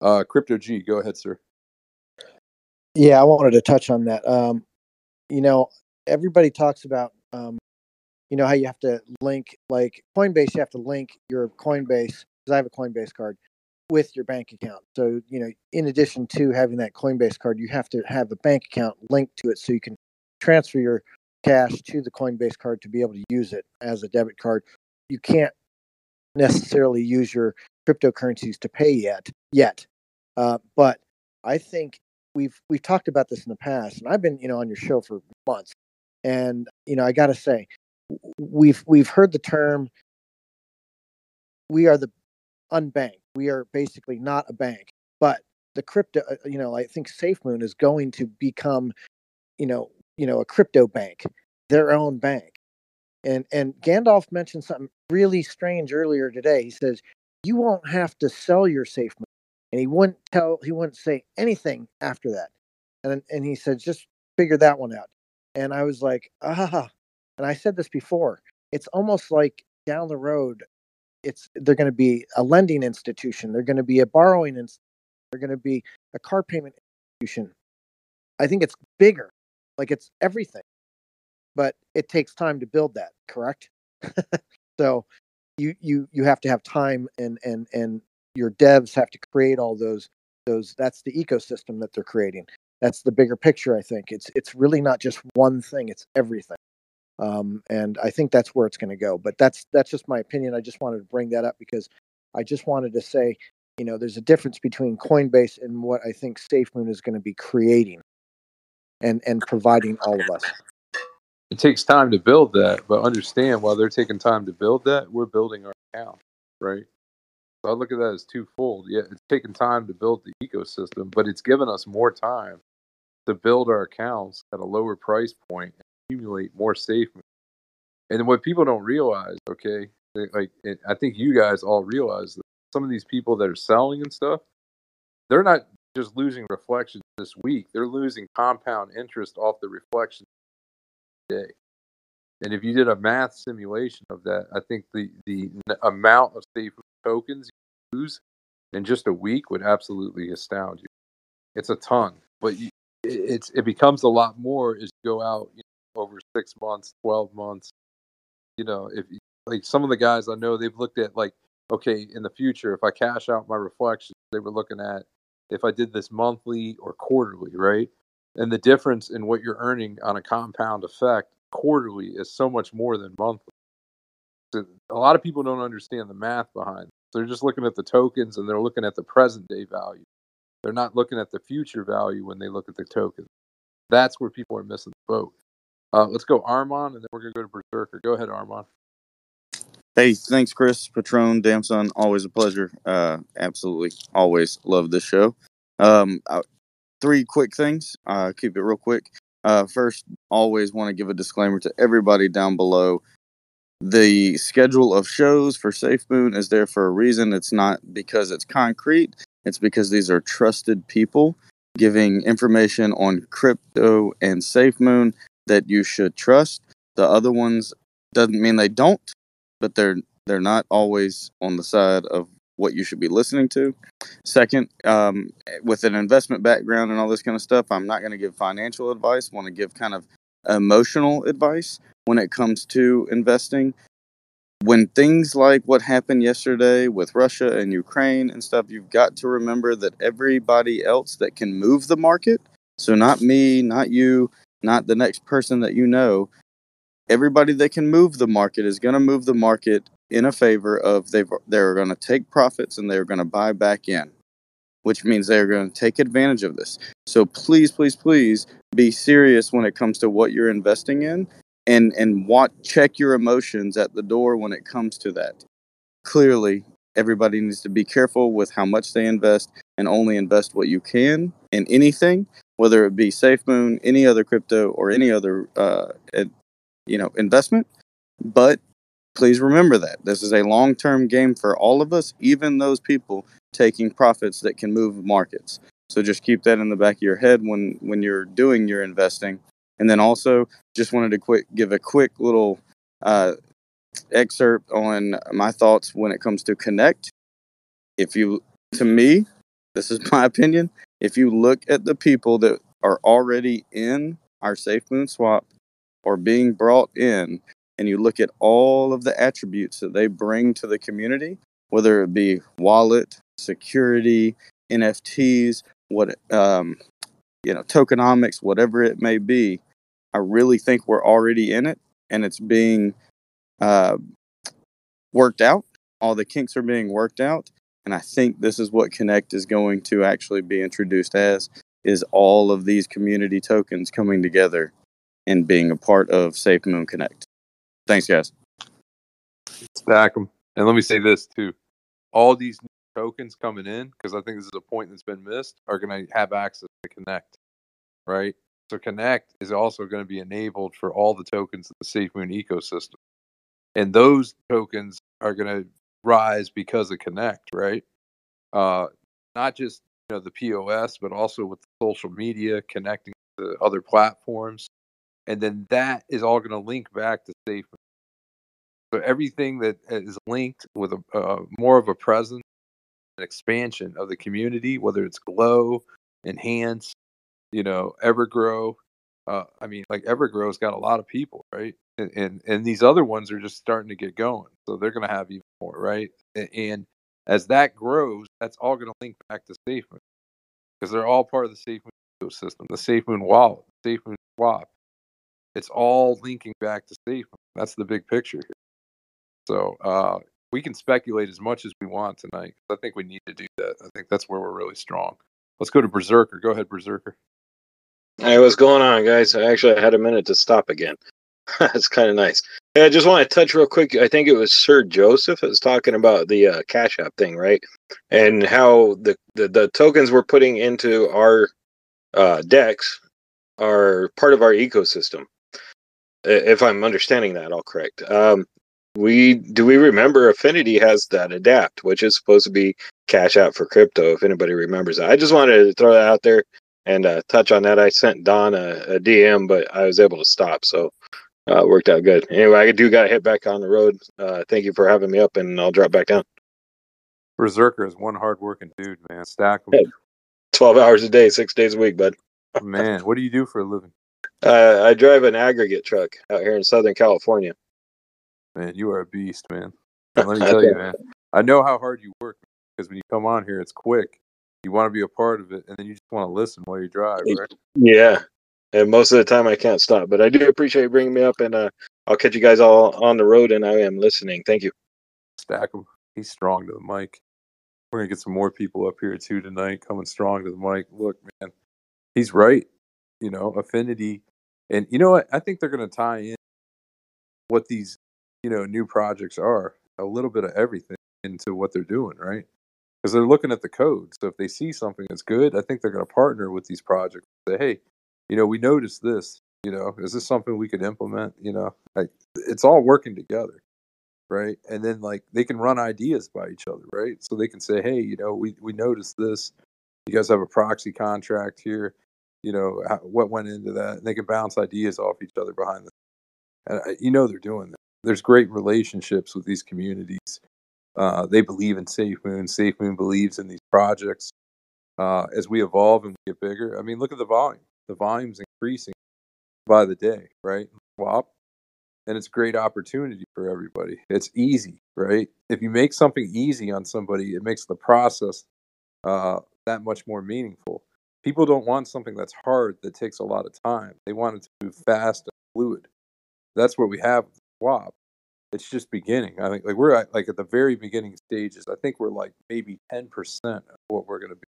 Uh, Crypto G, go ahead, sir. Yeah, I wanted to touch on that. Um, you know, everybody talks about, um, you know, how you have to link, like Coinbase, you have to link your Coinbase, because I have a Coinbase card, with your bank account. So, you know, in addition to having that Coinbase card, you have to have the bank account linked to it so you can transfer your cash to the Coinbase card to be able to use it as a debit card. You can't necessarily use your cryptocurrencies to pay yet, yet. Uh, but I think we've we've talked about this in the past, and I've been you know on your show for months, and you know I got to say, we've we've heard the term. We are the unbanked. We are basically not a bank, but the crypto. uh, You know, I think SafeMoon is going to become, you know, you know, a crypto bank, their own bank. And and Gandalf mentioned something really strange earlier today. He says you won't have to sell your SafeMoon and he wouldn't tell he wouldn't say anything after that and and he said just figure that one out and i was like ah and i said this before it's almost like down the road it's they're going to be a lending institution they're going to be a borrowing institution they're going to be a car payment institution. I think it's bigger like it's everything but it takes time to build that correct? So you you you have to have time and and and your devs have to create all those those that's the ecosystem that they're creating. That's the bigger picture i think. It's it's really not just one thing it's everything um, and i think that's where it's going to go but that's that's just my opinion i just wanted to bring that up because i just wanted to say you know there's a difference between coinbase and what i think safemoon is going to be creating and and providing all of us It takes time to build that, but understand while they're taking time to build that, we're building our account, right? So I look at that as twofold. Yeah, it's taken time to build the ecosystem, but it's given us more time to build our accounts at a lower price point accumulate more safe. And what people don't realize, okay, like I think you guys all realize that some of these people that are selling and stuff, they're not just losing reflections this week; they're losing compound interest off the reflection day. And if you did a math simulation of that, I think the the amount of safe tokens you lose in just a week would absolutely astound you. It's a ton, but you, it, it's it becomes a lot more as you go out you over six months, twelve months. You know, if like some of the guys I know, they've looked at like, okay, in the future, if I cash out my reflections, they were looking at if I did this monthly or quarterly, right? And the difference in what you're earning on a compound effect quarterly is so much more than monthly. So a lot of people don't understand the math behind. It. They're just looking at the tokens and they're looking at the present day value. They're not looking at the future value when they look at the tokens. That's where people are missing the boat. Uh, let's go Armand, and then we're gonna go to Berserker. Go ahead, Armand. Hey, thanks, Chris, Patron, Damson. Always a pleasure. Uh, absolutely, always love this show. Um, uh, three quick things. Uh, keep it real quick. Uh, first, always want to give a disclaimer to everybody down below. The schedule of shows for Safe Moon is there for a reason. It's not because it's concrete. It's because these are trusted people giving information on crypto and Safe Moon that you should trust. The other ones doesn't mean they don't, but they're they're not always on the side of what you should be listening to. Second, um, with an investment background and all this kind of stuff, I'm not going to give financial advice. want to give kind of emotional advice when it comes to investing. When things like what happened yesterday with Russia and Ukraine and stuff, you've got to remember that everybody else that can move the market, so not me, not you, not the next person that you know. Everybody that can move the market is going to move the market in a favor of they they're going to take profits and they're going to buy back in, which means they're going to take advantage of this. So please, please, please be serious when it comes to what you're investing in, and and what check your emotions at the door when it comes to that. Clearly, everybody needs to be careful with how much they invest and only invest what you can in anything, whether it be SafeMoon, any other crypto, or any other uh, you know investment. But please remember that this is a long-term game for all of us, even those people taking profits that can move markets. So just keep that in the back of your head when when you're doing your investing. And then also, just wanted to quick give a quick little uh, excerpt on my thoughts when it comes to Connect. If you, to me, this is my opinion. If you look at the people that are already in our SafeMoon swap or being brought in, and you look at all of the attributes that they bring to the community, whether it be wallet, security, NFTs, what um, you know, tokenomics, whatever it may be, I really think we're already in it, and it's being uh, worked out. All the kinks are being worked out, and I think this is what Connect is going to actually be introduced as: is all of these community tokens coming together and being a part of Safe Moon Connect. Thanks, guys. Stack them, and let me say this too: all these tokens coming in, because I think this is a point that's been missed, are going to have access to Connect, right? So Connect is also going to be enabled for all the tokens of the SafeMoon ecosystem and those tokens are going to rise because of Connect, right? Uh, not just you know the POS, but also with social media connecting to other platforms, and then that is all going to link back to Safe. So everything that is linked with a uh, more of a presence, an expansion of the community, whether it's Glow, Enhance, you know, Evergrow. Uh, I mean, like Evergrow's got a lot of people, right? and, and and these other ones are just starting to get going so they're going to have even more right? And as that grows that's all going to link back to SafeMoon because they're all part of the SafeMoon ecosystem the SafeMoon wallet SafeMoon swap. It's all linking back to SafeMoon. That's the big picture here. So uh, we can speculate as much as we want tonight i think we need to do that. I think that's where we're really strong. Let's go to berserker. Go ahead berserker Hey, what's going on, guys? I actually had a minute to stop again. That's kind of nice. Yeah, I just want to touch real quick. I think it was Sir Joseph that was talking about the uh, Cash App thing, right? And how the, the, the tokens we're putting into our uh, DEX are part of our ecosystem. If I'm understanding that all correct. Um, we do we remember Affinity has that a dApp, which is supposed to be Cash App for crypto. If anybody remembers that, I just wanted to throw that out there and uh, touch on that. I sent Don a, a DM, but I was able to stop, so uh, worked out good. Anyway, I do got to hit back on the road. Uh, thank you for having me up, and I'll drop back down. Berserker is one hardworking dude, man. Stack him. Twelve hours a day, six days a week, bud. man, what do you do for a living? Uh, I drive an aggregate truck out here in Southern California. Man, you are a beast, man. And let me tell you, man. I know how hard you work because when you come on here, it's quick. You want to be a part of it, and then you just want to listen while you drive, right? Yeah, and most of the time I can't stop. But I do appreciate you bringing me up, and uh, I'll catch you guys all on the road. And I am listening. Thank you. Stack him. He's strong to the mic. We're gonna get some more people up here too tonight, coming strong to the mic. Look, man, he's right. You know, affinity, and you know what? I think they're gonna tie in what these you know new projects are. A little bit of everything into what they're doing, right? Because they're looking at the code. So if they see something that's good, I think they're going to partner with these projects. Say, hey, you know, we noticed this. You know, is this something we could implement? You know, like it's all working together, right? And then like they can run ideas by each other, right? So they can say, hey, you know, we we noticed this. You guys have a proxy contract here. You know, what went into that? And they can bounce ideas off each other behind them. And uh, you know, they're doing that. There's great relationships with these communities. Uh, they believe in SafeMoon. Safe Moon believes in these projects. Uh, as we evolve and we get bigger, I mean, look at the volume the volume's increasing by the day, right? Swap. And it's a great opportunity for everybody. It's easy, right? If you make something easy on somebody, it makes the process uh, that much more meaningful. people don't want something that's hard that takes a lot of time. They want it to move fast and fluid. That's what we have with swap. It's just beginning. I think like we're at, like at the very beginning stages. I think we're like maybe ten percent of what we're gonna be.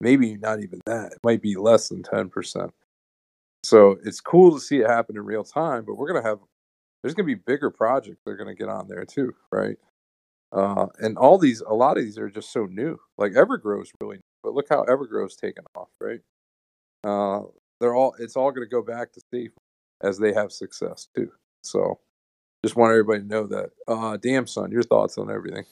Maybe not even that. It might be less than ten percent. So it's cool to see it happen in real time, but we're gonna have there's gonna be bigger projects that are gonna get on there too, right? Uh, and all these, a lot of these are just so new. Like Evergrow's really, new, but look how Evergrow's taken off, right? Uh, they're all, it's all going to go back to Steve as they have success too. So, just want everybody to know that. Uh, damn son, your thoughts on everything?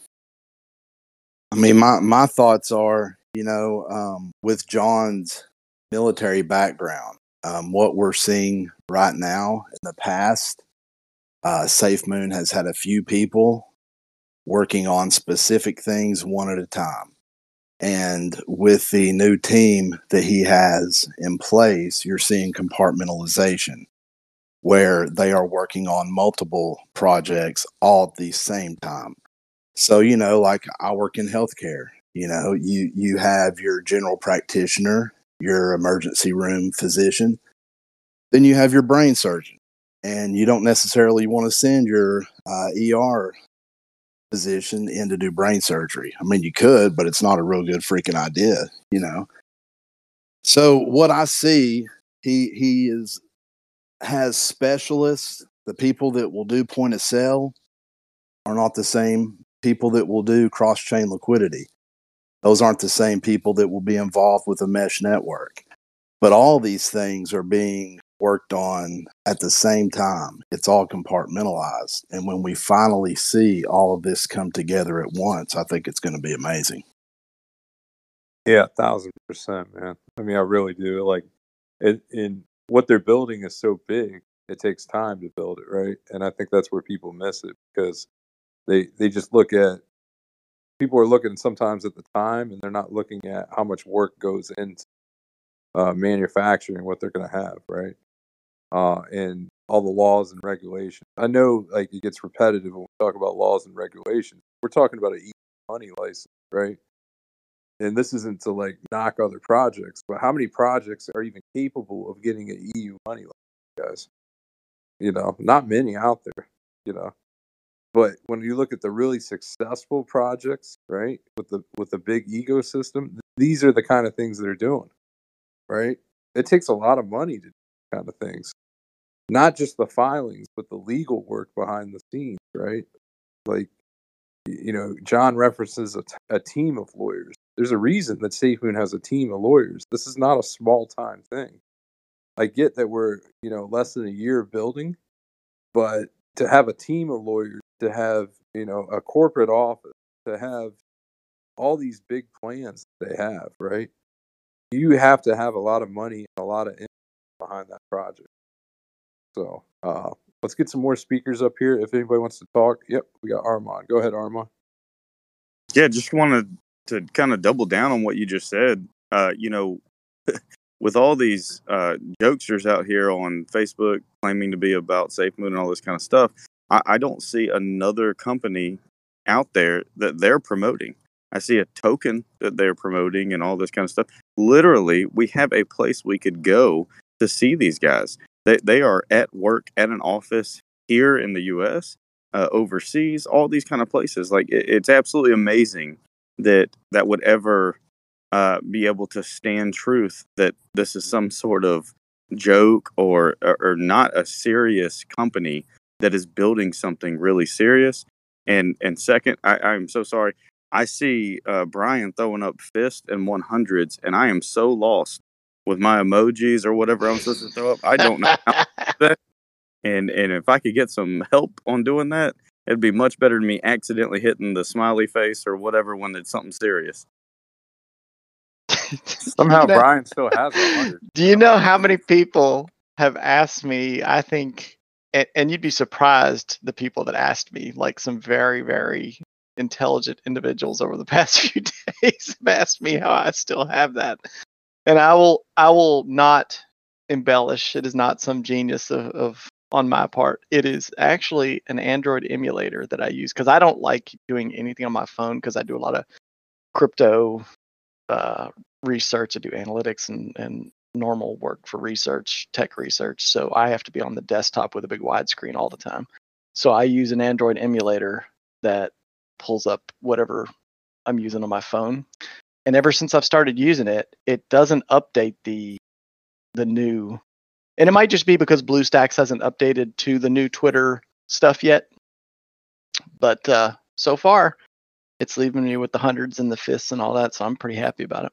I mean, my my thoughts are, you know, um, with John's military background, um, what we're seeing right now in the past, uh, Safe Moon has had a few people working on specific things one at a time. And with the new team that he has in place, you're seeing compartmentalization where they are working on multiple projects all at the same time. So, you know, like I work in healthcare, you know, you you have your general practitioner, your emergency room physician, then you have your brain surgeon. And you don't necessarily want to send your uh, ER physician in to do brain surgery. I mean, you could, but it's not a real good freaking idea, you know. So what I see, he he is has specialists. The people that will do point of sale are not the same people that will do cross chain liquidity. Those aren't the same people that will be involved with a mesh network. But all these things are being worked on at the same time. It's all compartmentalized. And when we finally see all of this come together at once, I think it's going to be amazing. Yeah, thousand percent, man. I mean, I really do. Like, it, in what they're building is so big, it takes time to build it, right? And I think that's where people miss it because they they just look at people are looking sometimes at the time, and they're not looking at how much work goes into uh, manufacturing what they're going to have, right? uh, and all the laws and regulations. I know like it gets repetitive when we talk about laws and regulations. We're talking about an EU money license, right? And this isn't to like knock other projects, but how many projects are even capable of getting an EU money license, guys? You know, not many out there, you know. But when you look at the really successful projects, right, with the with the big ecosystem, these are the kind of things they're doing, right? It takes a lot of money to do kind of things not just the filings, but the legal work behind the scenes, right? Like, you know, John references a, t- a team of lawyers. There's a reason that SafeMoon has a team of lawyers. This is not a small time thing. I get that we're, you know, less than a year of building, but to have a team of lawyers, to have, you know, a corporate office, to have all these big plans they have, right? You have to have a lot of money and a lot of behind that project. So uh, let's get some more speakers up here. If anybody wants to talk, yep, we got Armand. Go ahead, Armand. Yeah, just wanted to kind of double down on what you just said. Uh, you know, with all these uh, jokesters out here on Facebook claiming to be about SafeMoon and all this kind of stuff, I, I don't see another company out there that they're promoting. I see a token that they're promoting and all this kind of stuff. Literally, we have a place we could go to see these guys. They they are at work at an office here in the U.S., uh, overseas, all these kind of places. Like it, it's absolutely amazing that that would ever uh, be able to stand truth that this is some sort of joke or, or or not a serious company that is building something really serious. And and second, I, I'm so sorry. I see uh, Brian throwing up fist and 100s, and I am so lost with my emojis or whatever I'm supposed to throw up. I don't know. And and if I could get some help on doing that, it'd be much better than me accidentally hitting the smiley face or whatever when it's something serious. Somehow You know- Brian still has. Do you know how many people have asked me? I think, and, and you'd be surprised the people that asked me, like some very, very intelligent individuals over the past few days have asked me how I still have that. And I will, I will not embellish. It is not some genius of, of on my part. It is actually an Android emulator that I use because I don't like doing anything on my phone because I do a lot of crypto uh, research. I do analytics and and normal work for research, tech research. So I have to be on the desktop with a big widescreen all the time. So I use an Android emulator that pulls up whatever I'm using on my phone. And ever since I've started using it, it doesn't update the the new and it might just be because BlueStacks hasn't updated to the new Twitter stuff yet. But uh, so far, it's leaving me with the hundreds and the fists and all that, so I'm pretty happy about it.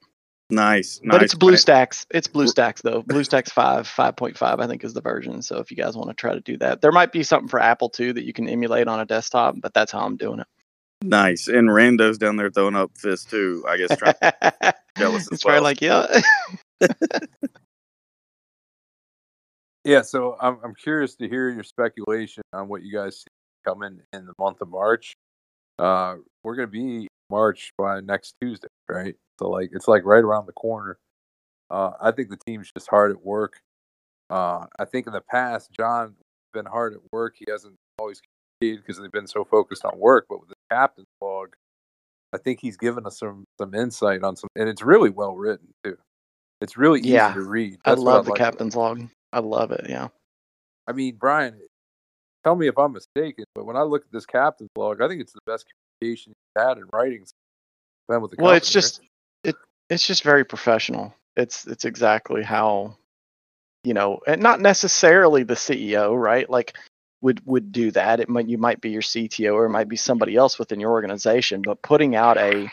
Nice, nice. But it's BlueStacks. It's BlueStacks though. BlueStacks five, five point five, I think is the version. So if you guys want to try to do that, there might be something for Apple too that you can emulate on a desktop. But that's how I'm doing it. Nice. And Rando's down there throwing up fists too. I guess trying jealous as it's probably well. like, yeah. Yeah, so I'm I'm curious to hear your speculation on what you guys see coming in the month of March. Uh, we're gonna be March by next Tuesday, right? So like it's like right around the corner. Uh, I think the team's just hard at work. Uh, I think in the past, John been hard at work. He hasn't always competed because they've been so focused on work. But with the captain's log, I think he's given us some some insight on some, and it's really well written too. It's really easy Yeah, to read. I That's what love the like captain's log. I love it. Yeah. I mean, Brian, tell me if I'm mistaken, but when I look at this captain's log, I think it's the best communication he's had in writing. Been with the Well, it's just it it's just very professional. It's it's exactly how you know, and not necessarily the CEO, right? Like would would do that. It might you might be your CTO or it might be somebody else within your organization, but putting out a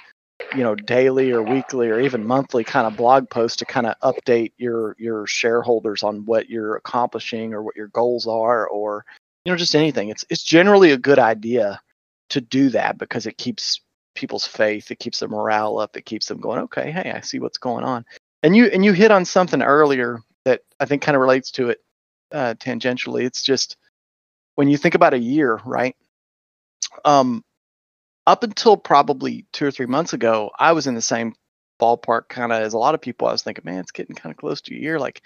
you know daily or weekly or even monthly kind of blog post to kind of update your your shareholders on what you're accomplishing or what your goals are or you know just anything. It's it's generally a good idea to do that because it keeps people's faith it keeps their morale up it keeps them going okay hey i see what's going on. And you and you hit on something earlier that i think kind of relates to it uh, tangentially. It's just when you think about a year right? Um up until probably two or three months ago i was in the same ballpark kind of as a lot of people. I was thinking man it's getting kind of close to a year like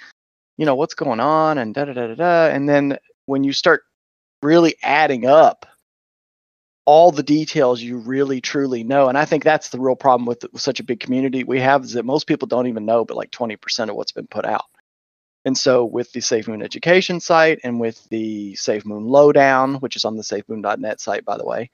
you know what's going on? and da da da da da. And then when you start really adding up all the details you really truly know and i think that's the real problem with, with such a big community we have is that most people don't even know but like 20% of what's been put out and so with the safe moon education site and with the safe moon lowdown which is on the safemoon.net site by the way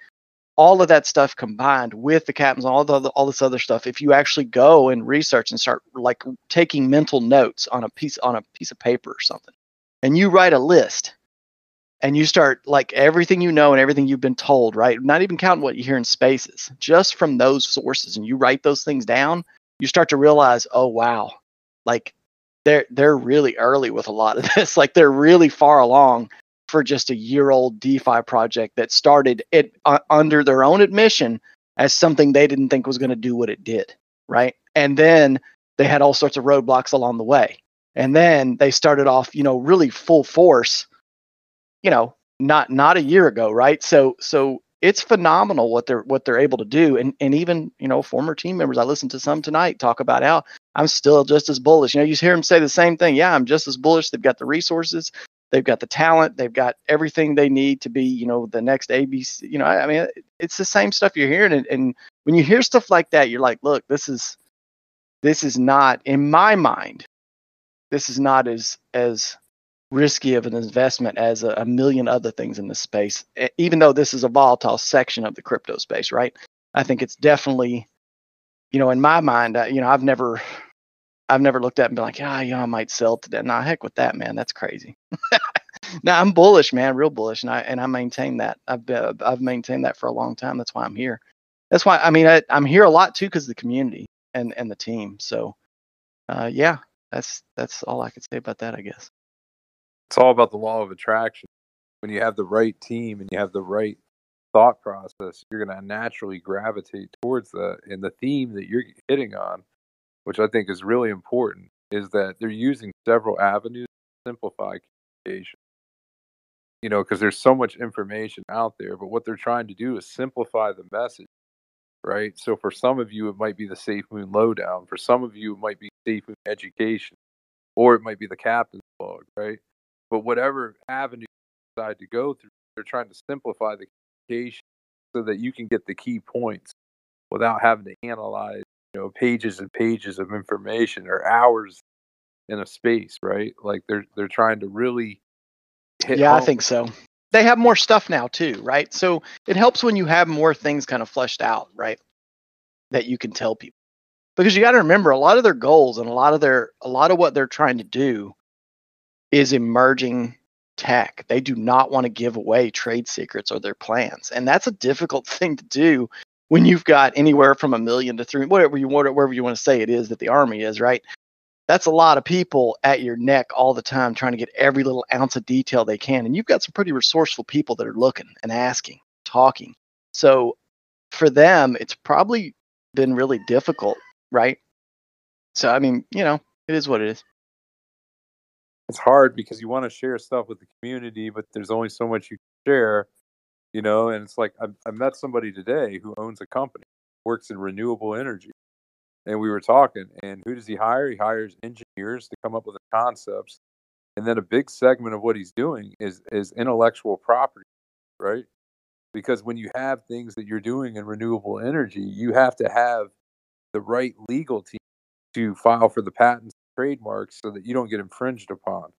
all of that stuff combined with the captains all the all this other stuff if you actually go and research and start like taking mental notes on a piece on a piece of paper or something and you write a list and you start like everything you know and everything you've been told right? Not even counting what you hear in spaces just from those sources and you write those things down you start to realize oh wow. Like they're they're really early with a lot of this like they're really far along for just a year old DeFi project that started it uh, under their own admission as something they didn't think was going to do what it did, right? And then they had all sorts of roadblocks along the way. And then they started off, you know, really full force, you know, not not a year ago, right? So so it's phenomenal what they're what they're able to do and and even, you know, former team members I listened to some tonight talk about how I'm still just as bullish. You know, you hear them say the same thing. Yeah, I'm just as bullish. They've got the resources, they've got the talent, they've got everything they need to be, you know, the next ABC. You know, I, I mean, it's the same stuff you're hearing, and, and when you hear stuff like that, you're like, look, this is this is not, in my mind, this is not as as risky of an investment as a, a million other things in this space. Even though this is a volatile section of the crypto space, right? I think it's definitely, you know, in my mind, uh, you know, I've never. I've never looked at and been like, yeah, yeah, I might sell today. Nah, heck with that, man. That's crazy. now I'm bullish, man, real bullish, and I and I maintain that. I've been, I've maintained that for a long time. That's why I'm here. That's why I mean I, I'm here a lot too because the community and and the team. So, uh, yeah, that's that's all I could say about that, I guess. it's all about the law of attraction. When you have the right team and you have the right thought process, you're going to naturally gravitate towards that. And the theme that you're hitting on, which I think is really important, is that they're using several avenues to simplify communication. You know, because there's so much information out there, but what they're trying to do is simplify the message, right? So for some of you, it might be the Safe Moon lowdown. For some of you, it might be Safe Moon education, or it might be the captain's log, right? But whatever avenue you decide to go through, they're trying to simplify the so that you can get the key points without having to analyze you know pages and pages of information or hours in a space, right? Like they're they're trying to really Yeah, I think so. They have more stuff now too, right? So it helps when you have more things kind of fleshed out, right? That you can tell people. Because you got to remember a lot of their goals and a lot of their a lot of what they're trying to do is emerging tech. They do not want to give away trade secrets or their plans. And that's a difficult thing to do when you've got anywhere from a million to three whatever you want wherever you want to say it is that the army is, right? that's a lot of people at your neck all the time trying to get every little ounce of detail they can. And you've got some pretty resourceful people that are looking and asking, talking. So for them, it's probably been really difficult, right? So, I mean, you know, it is what it is. It's hard because you want to share stuff with the community, but there's only so much you can share, you know. And it's like I, I met somebody today who owns a company, works in renewable energy, and we were talking. And who does he hire? He hires engineers to come up with the concepts, and then a big segment of what he's doing is is intellectual property, right? Because when you have things that you're doing in renewable energy, you have to have the right legal team to file for the patents and trademarks so that you don't get infringed upon.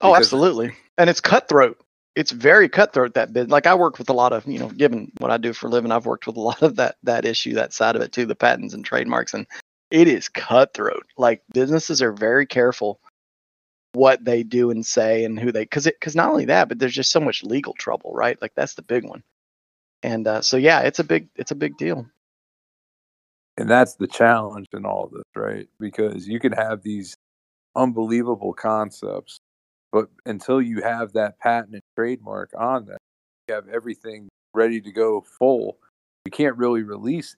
Oh, absolutely. And it's cutthroat. It's very cutthroat that bit. Like I work with a lot of, you know, given what I do for a living, I've worked with a lot of that that issue, that side of it too, the patents and trademarks, and it is cutthroat. Like businesses are very careful what they do and say and who they because it because not only that, but there's just so much legal trouble, right? Like that's the big one. And uh, so yeah, it's a big it's a big deal. And that's the challenge in all of this right? Because you can have these unbelievable concepts but until you have that patent and trademark on that you have everything ready to go full you can't really release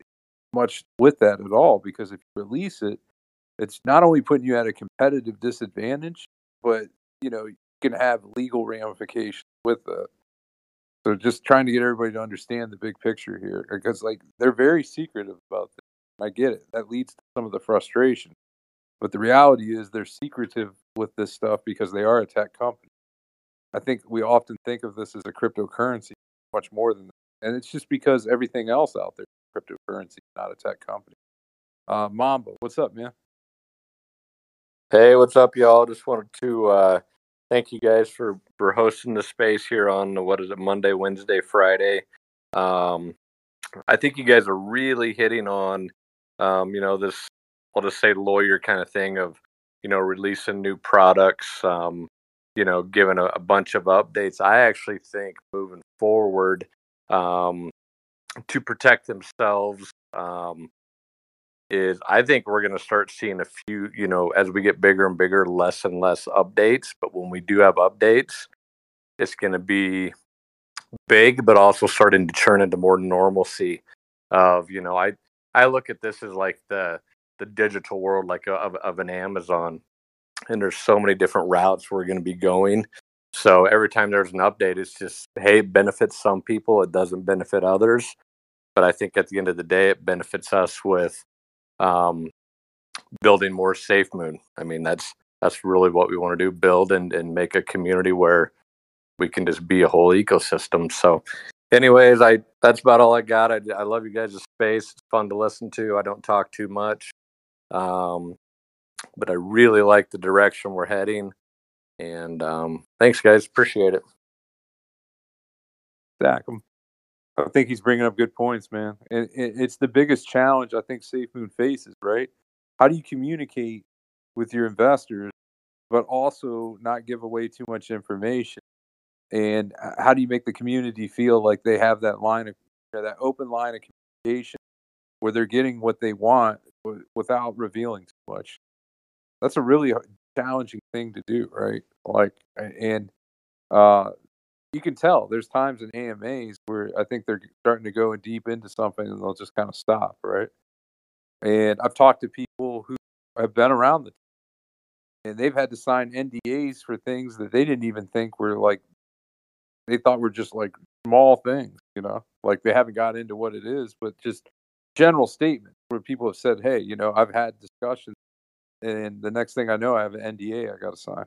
much with that at all because if you release it it's not only putting you at a competitive disadvantage but you know you can have legal ramifications with that. So just trying to get everybody to understand the big picture here because like they're very secretive about this I get it. That leads to some of the frustration. But the reality is they're secretive with this stuff because they are a tech company. I think we often think of this as a cryptocurrency much more than that. And it's just because everything else out there is cryptocurrency, not a tech company. Uh, Mamba, what's up, man? Hey, what's up, y'all? Just wanted to uh, thank you guys for for hosting the space here on what is it, Monday, Wednesday, Friday. Um, I think you guys are really hitting on, um, you know, this I'll just say lawyer kind of thing of, you know, releasing new products, um, you know, giving a, a bunch of updates. I actually think moving forward, um, to protect themselves, um, is I think we're going to start seeing a few, you know, as we get bigger and bigger, less and less updates. But when we do have updates, it's going to be big, but also starting to turn into more normalcy. Of you know, I I look at this as like the the digital world, like a, of of an Amazon, and there's so many different routes we're going to be going. So every time there's an update, it's just hey, it benefits some people, it doesn't benefit others. But I think at the end of the day, it benefits us with um, building more safe moon. I mean, that's that's really what we want to do: build and and make a community where we can just be a whole ecosystem. So, anyways, I that's about all I got. I, I love you guys' space. It's fun to listen to. I don't talk too much, um, but I really like the direction we're heading. And um, thanks, guys. Appreciate it. 'em. I think he's bringing up good points, man. And it, it's the biggest challenge I think Safe Moon faces, right? How do you communicate with your investors, but also not give away too much information? And uh, how do you make the community feel like they have that line of you know, that open line of communication where they're getting what they want without revealing too much? That's a really challenging thing to do, right? Like, and uh, you can tell there's times in AMAs where I think they're starting to go deep into something and they'll just kind of stop, right? And I've talked to people who have been around the and they've had to sign NDAs for things that they didn't even think were like they thought were just like small things, you know, like they haven't got into what it is, but just general statements where people have said, "Hey, you know, I've had discussions, and the next thing I know, I have an NDA I got to sign,"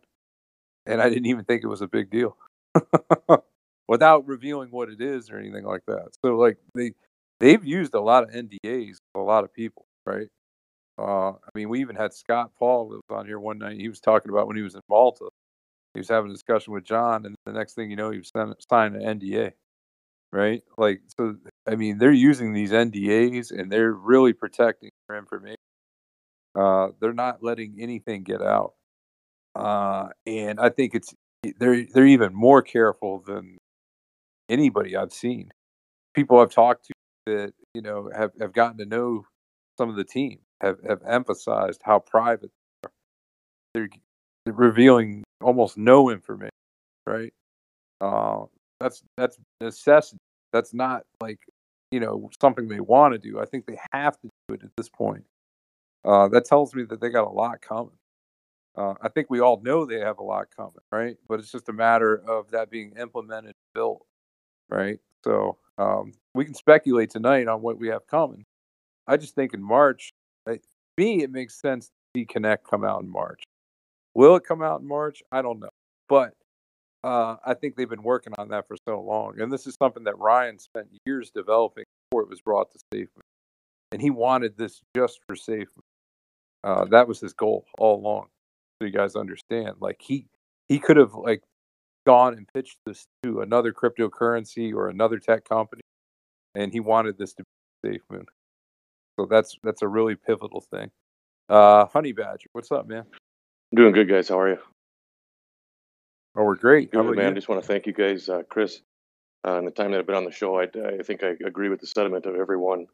and I didn't even think it was a big deal, without revealing what it is or anything like that. So, like they they've used a lot of NDAs a lot of people, right? Uh, I mean, we even had Scott Paul was on here one night. He was talking about when he was in Malta. He was having a discussion with John, and the next thing you know, he was signing an NDA. Right? Like, so I mean, they're using these NDAs and they're really protecting their information. Uh, they're not letting anything get out, uh, and I think it's they're they're even more careful than anybody I've seen. People I've talked to that you know have, have gotten to know some of the team have, have emphasized how private they are. They're, they're revealing almost no information, right? Uh, that's that's necessity. That's not like you know something they want to do. I think they have to do it at this point. Uh, that tells me that they got a lot coming. Uh, I think we all know they have a lot coming, right? But it's just a matter of that being implemented, built, right? So um, we can speculate tonight on what we have coming. I just think in March, like, me, it makes sense to see Connect come out in March. Will it come out in March? I don't know, but uh, I think they've been working on that for so long, and this is something that Ryan spent years developing before it was brought to SafeMoon, and he wanted this just for SafeMoon. Uh, that was his goal all along. So you guys understand, like he he could have like gone and pitched this to another cryptocurrency or another tech company, and he wanted this to be SafeMoon. So that's that's a really pivotal thing. Uh, Honey Badger, what's up, man? Doing good, guys. How are you? Oh, we're great. Good, man. I just want to thank you guys, uh, Chris, uh, and the time that I've been on the show. I, I think I agree with the sentiment of everyone.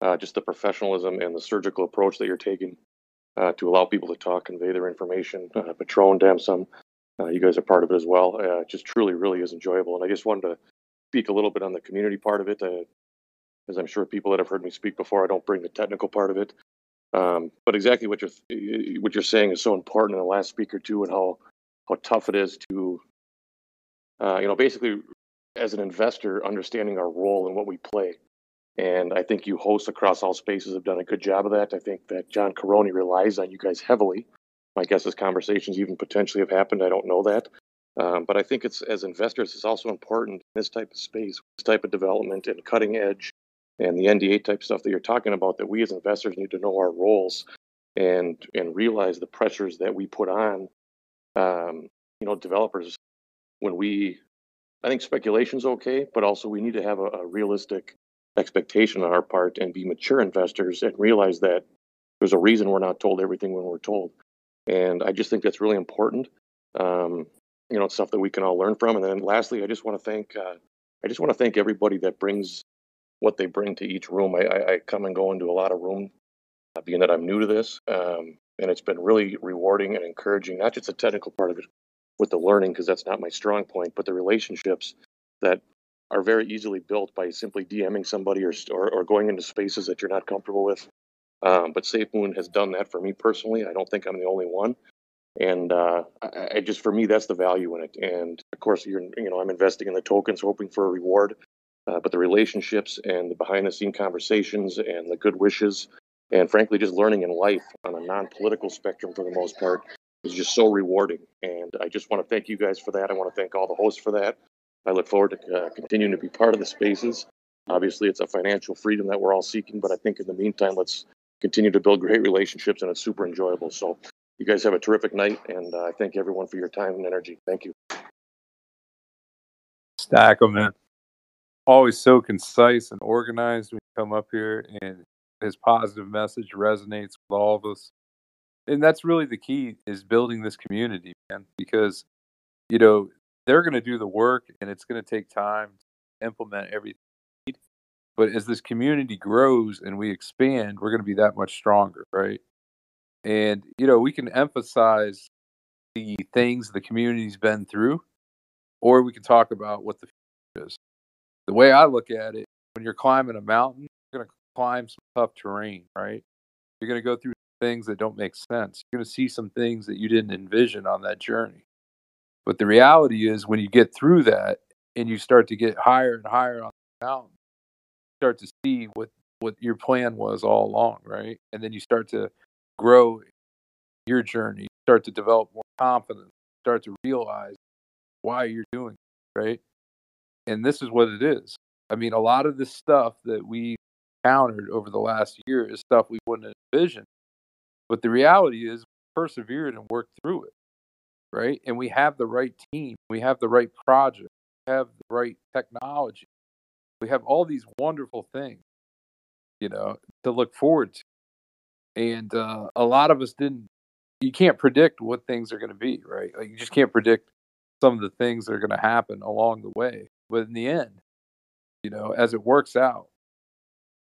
Uh, just the professionalism and the surgical approach that you're taking uh, to allow people to talk, convey their information. Uh, Patron, Damsum, uh, you guys are part of it as well. Uh, it just truly, really is enjoyable. And I just wanted to speak a little bit on the community part of it, uh, as I'm sure people that have heard me speak before, I don't bring the technical part of it. Um, but exactly what you're what you're saying is so important in the last speaker too, and how how tough it is to, uh, you know, basically as an investor, understanding our role and what we play. And I think you hosts across all spaces have done a good job of that. I think that John Karony relies on you guys heavily. My guess is conversations even potentially have happened. I don't know that. Um, but I think it's as investors, it's also important in this type of space, this type of development and cutting edge and the NDA type stuff that you're talking about, that we as investors need to know our roles and and realize the pressures that we put on um, you know developers when we I think speculation's okay, but also we need to have a, a realistic expectation on our part and be mature investors and realize that there's a reason we're not told everything when we're told. And I just think that's really important. Um, you know, stuff that we can all learn from. And then lastly, I just want to thank uh, I just want to thank everybody that brings what they bring to each room. I, I, I come and go into a lot of room, uh, being that I'm new to this, um, and it's been really rewarding and encouraging. Not just the technical part of it with the learning, because that's not my strong point, but the relationships that are very easily built by simply DMing somebody or or, or going into spaces that you're not comfortable with. Um, but SafeMoon has done that for me personally. I don't think I'm the only one. And uh, I, I just, for me, that's the value in it. And of course, you're, you know, I'm investing in the tokens, hoping for a reward. Uh, but the relationships and the behind the scene conversations and the good wishes and frankly just learning in life on a non-political spectrum for the most part is just so rewarding. And i just want to thank you guys for that. I want to thank all the hosts for that. I look forward to uh, continuing to be part of the spaces. Obviously it's a financial freedom that we're all seeking but i think in the meantime let's continue to build great relationships and it's super enjoyable. So you guys have a terrific night and uh, i thank everyone for your time and energy. Thank you. Stack them, man. Always so concise and organized when you come up here, and his positive message resonates with all of us. And that's really the key is building this community, man, because you know they're going to do the work, and it's going to take time to implement everything. But as this community grows and we expand, we're going to be that much stronger, right? And you know we can emphasize the things the community's been through, or we can talk about what the future is. The way I look at it, when you're climbing a mountain, you're going to climb some tough terrain, right? You're going to go through things that don't make sense. You're going to see some things that you didn't envision on that journey. But the reality is, when you get through that and you start to get higher and higher on the mountain, you start to see what what your plan was all along, right? And then you start to grow your journey, start to develop more confidence, start to realize why you're doing it, right? And this is what it is. I mean, a lot of this stuff that we encountered over the last year is stuff we wouldn't envision But the reality is, we persevered and worked through it, right? And we have the right team, we have the right project, we have the right technology, we have all these wonderful things, you know, to look forward to. And uh, a lot of us didn't. You can't predict what things are going to be, right? Like you just can't predict some of the things that are going to happen along the way. But in the end, you know, as it works out,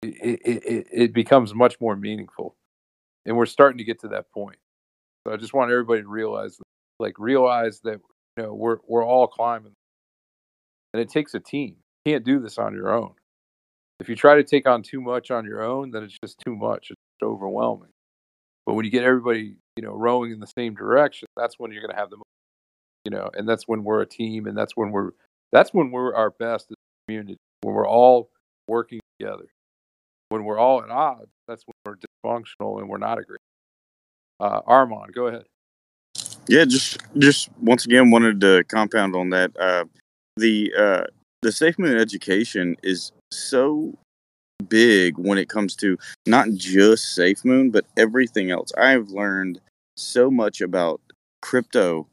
it, it, it, becomes much more meaningful. And we're starting to get to that point. So I just want everybody to realize, like, realize that you know we're we're all climbing, and it takes a team. You can't do this on your own. If you try to take on too much on your own, then it's just too much. It's overwhelming. But when you get everybody, you know, rowing in the same direction, that's when you're going to have the, you know, and that's when we're a team, and that's when we're that's when we're our best as a community. When we're all working together. When we're all at odds, that's when we're dysfunctional and we're not a great. Uh, Armand, go ahead. Yeah, just just once again wanted to compound on that. Uh, the uh, the Safe Moon education is so big when it comes to not just Safe Moon, but everything else. I've learned so much about crypto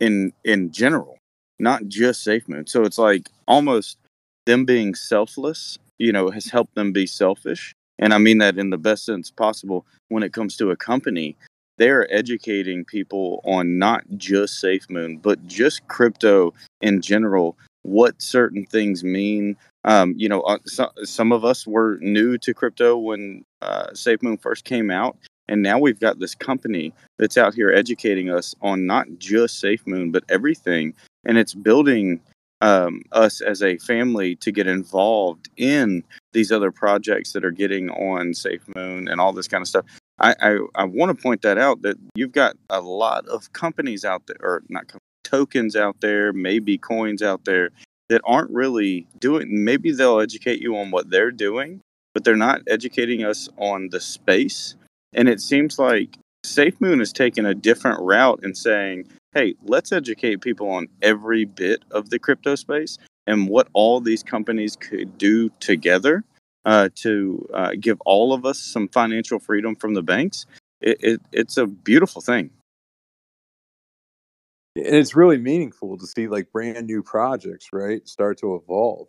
in in general, not just Safe. So it's like almost them being selfless, you know, has helped them be selfish. And I mean that in the best sense possible when it comes to a company. They're educating people on not just SafeMoon, but just crypto in general, what certain things mean. Um, you know, uh, so, some of us were new to crypto when uh, SafeMoon first came out. And now we've got this company that's out here educating us on not just SafeMoon, but everything. And it's building um, us as a family to get involved in these other projects that are getting on Safe Moon and all this kind of stuff. I, I, I want to point that out that you've got a lot of companies out there, or not tokens out there, maybe coins out there that aren't really doing. Maybe they'll educate you on what they're doing, but they're not educating us on the space. And it seems like SafeMoon is taking a different route and saying, hey, let's educate people on every bit of the crypto space and what all these companies could do together uh, to uh, give all of us some financial freedom from the banks. It, it, it's a beautiful thing. And it's really meaningful to see like brand new projects, right, start to evolve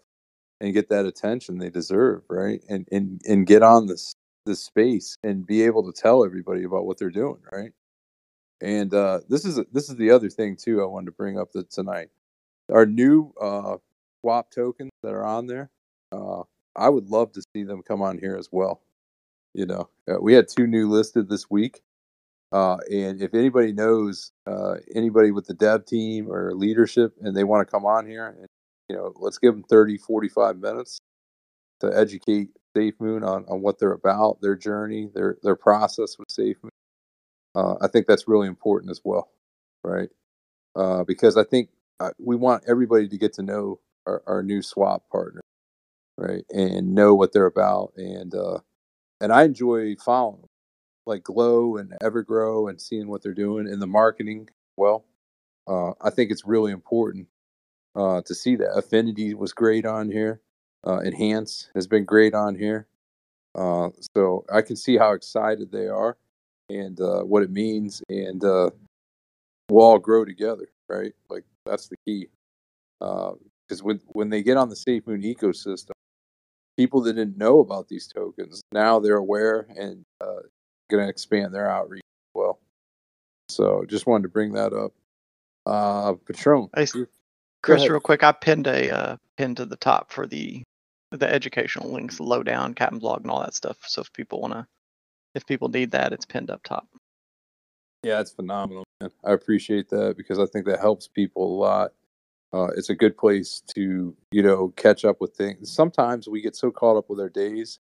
and get that attention they deserve, right, and and and get on this this space and be able to tell everybody about what they're doing, right. And uh, this is this is the other thing too. I wanted to bring up that tonight, our new uh, swap tokens that are on there. Uh, I would love to see them come on here as well. You know, uh, we had two new listed this week. Uh, and if anybody knows uh, anybody with the dev team or leadership and they want to come on here, and, you know, let's give them 30, 45 minutes to educate SafeMoon on, on what they're about, their journey, their their process with SafeMoon. Uh, I think that's really important as well, right? Uh, because I think uh, we want everybody to get to know our, our, new swap partner, right, and know what they're about. And uh, and I enjoy following them, like Glow and Evergrow, and seeing what they're doing in the marketing. Well, uh, I think it's really important uh, to see that. Affinity was great on here. Enhance has been great on here. so I can see how excited they are and uh, what it means, and uh, we'll all grow together, right? Like that's the key. Because uh, when when they get on the Safe Moon ecosystem, people that didn't know about these tokens now they're aware and uh, going to expand their outreach as well. So just wanted to bring that up. Uh, Patron, hey, Chris, real quick, I pinned a uh, pin to the top for the the educational links, lowdown, Captain's Log, and all that stuff. So if people want to if people need that, it's pinned up top. Yeah, it's phenomenal. Man. I appreciate that because I think that helps people a lot. Uh, it's a good place to you know catch up with things. Sometimes we get so caught up with our days,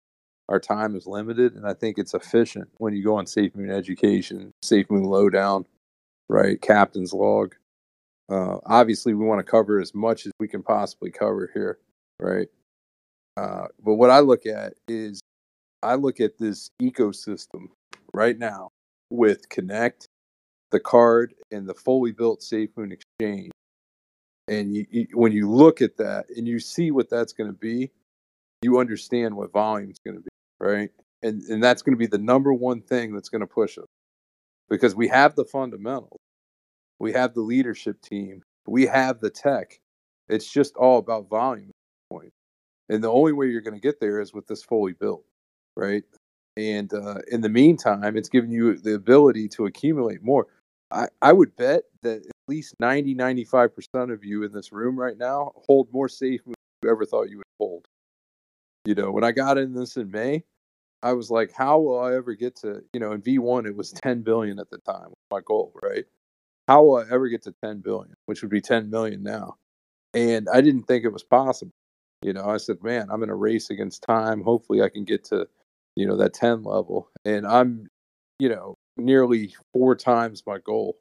our time is limited, and I think it's efficient when you go on Safe Moon Education, Safe Moon Lowdown, right? Captain's Log. Uh, obviously, we want to cover as much as we can possibly cover here, right? Uh, but what I look at is I look at this ecosystem right now with Connect, the card, and the fully built SafeMoon exchange. And you, you, when you look at that and you see what that's going to be, you understand what volume is going to be, right? and and that's going to be the number one thing that's going to push us because we have the fundamentals, we have the leadership team, we have the tech. It's just all about volume. And the only way you're going to get there is with this fully built, right? And uh, in the meantime, it's giving you the ability to accumulate more. I, I would bet that at least 90, 95% of you in this room right now hold more safe than you ever thought you would hold. You know, when I got in this in May, I was like, how will I ever get to, you know, in V1, it was 10 billion at the time, my goal, right? How will I ever get to 10 billion, which would be 10 million now? And I didn't think it was possible. You know, I said, man, I'm in a race against time. Hopefully I can get to, you know, that 10 level. And I'm, you know, nearly four times my goal,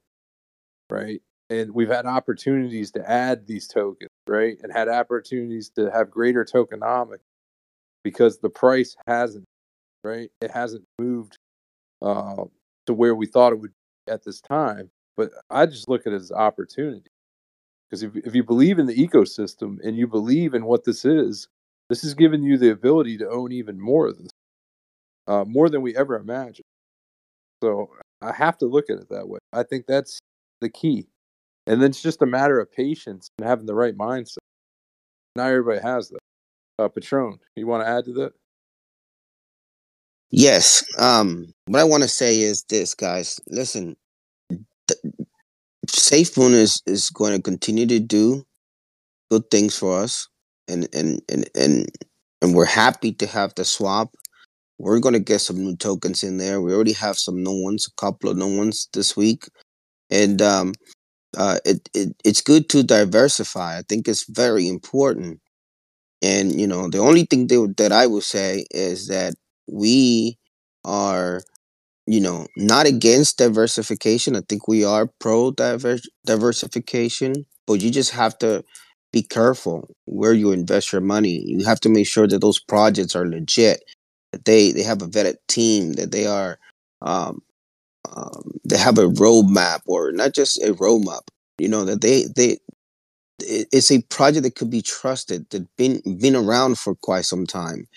right? And we've had opportunities to add these tokens, right? And had opportunities to have greater tokenomics because the price hasn't, right? It hasn't moved uh, to where we thought it would at this time. But I just look at it as opportunity. Because if, if you believe in the ecosystem and you believe in what this is, this is giving you the ability to own even more of this, uh, more than we ever imagined. So I have to look at it that way. I think that's the key. And then it's just a matter of patience and having the right mindset. Not everybody has that. Uh, Patron, you want to add to that? Yes. Um, what I want to say is this, guys. Listen, th- SafeMoon is is going to continue to do good things for us, and and and and and we're happy to have the swap. We're going to get some new tokens in there. We already have some new ones, a couple of new ones this week, and um, uh, it, it it's good to diversify. I think it's very important. And you know, the only thing that, that I would say is that we are you know, not against diversification. I think we are pro diversification, but you just have to be careful where you invest your money. You have to make sure that those projects are legit, that they they have a vetted team, that they are um, um, they have a roadmap or not just a roadmap. You know that they they it's a project that could be trusted that been been around for quite some time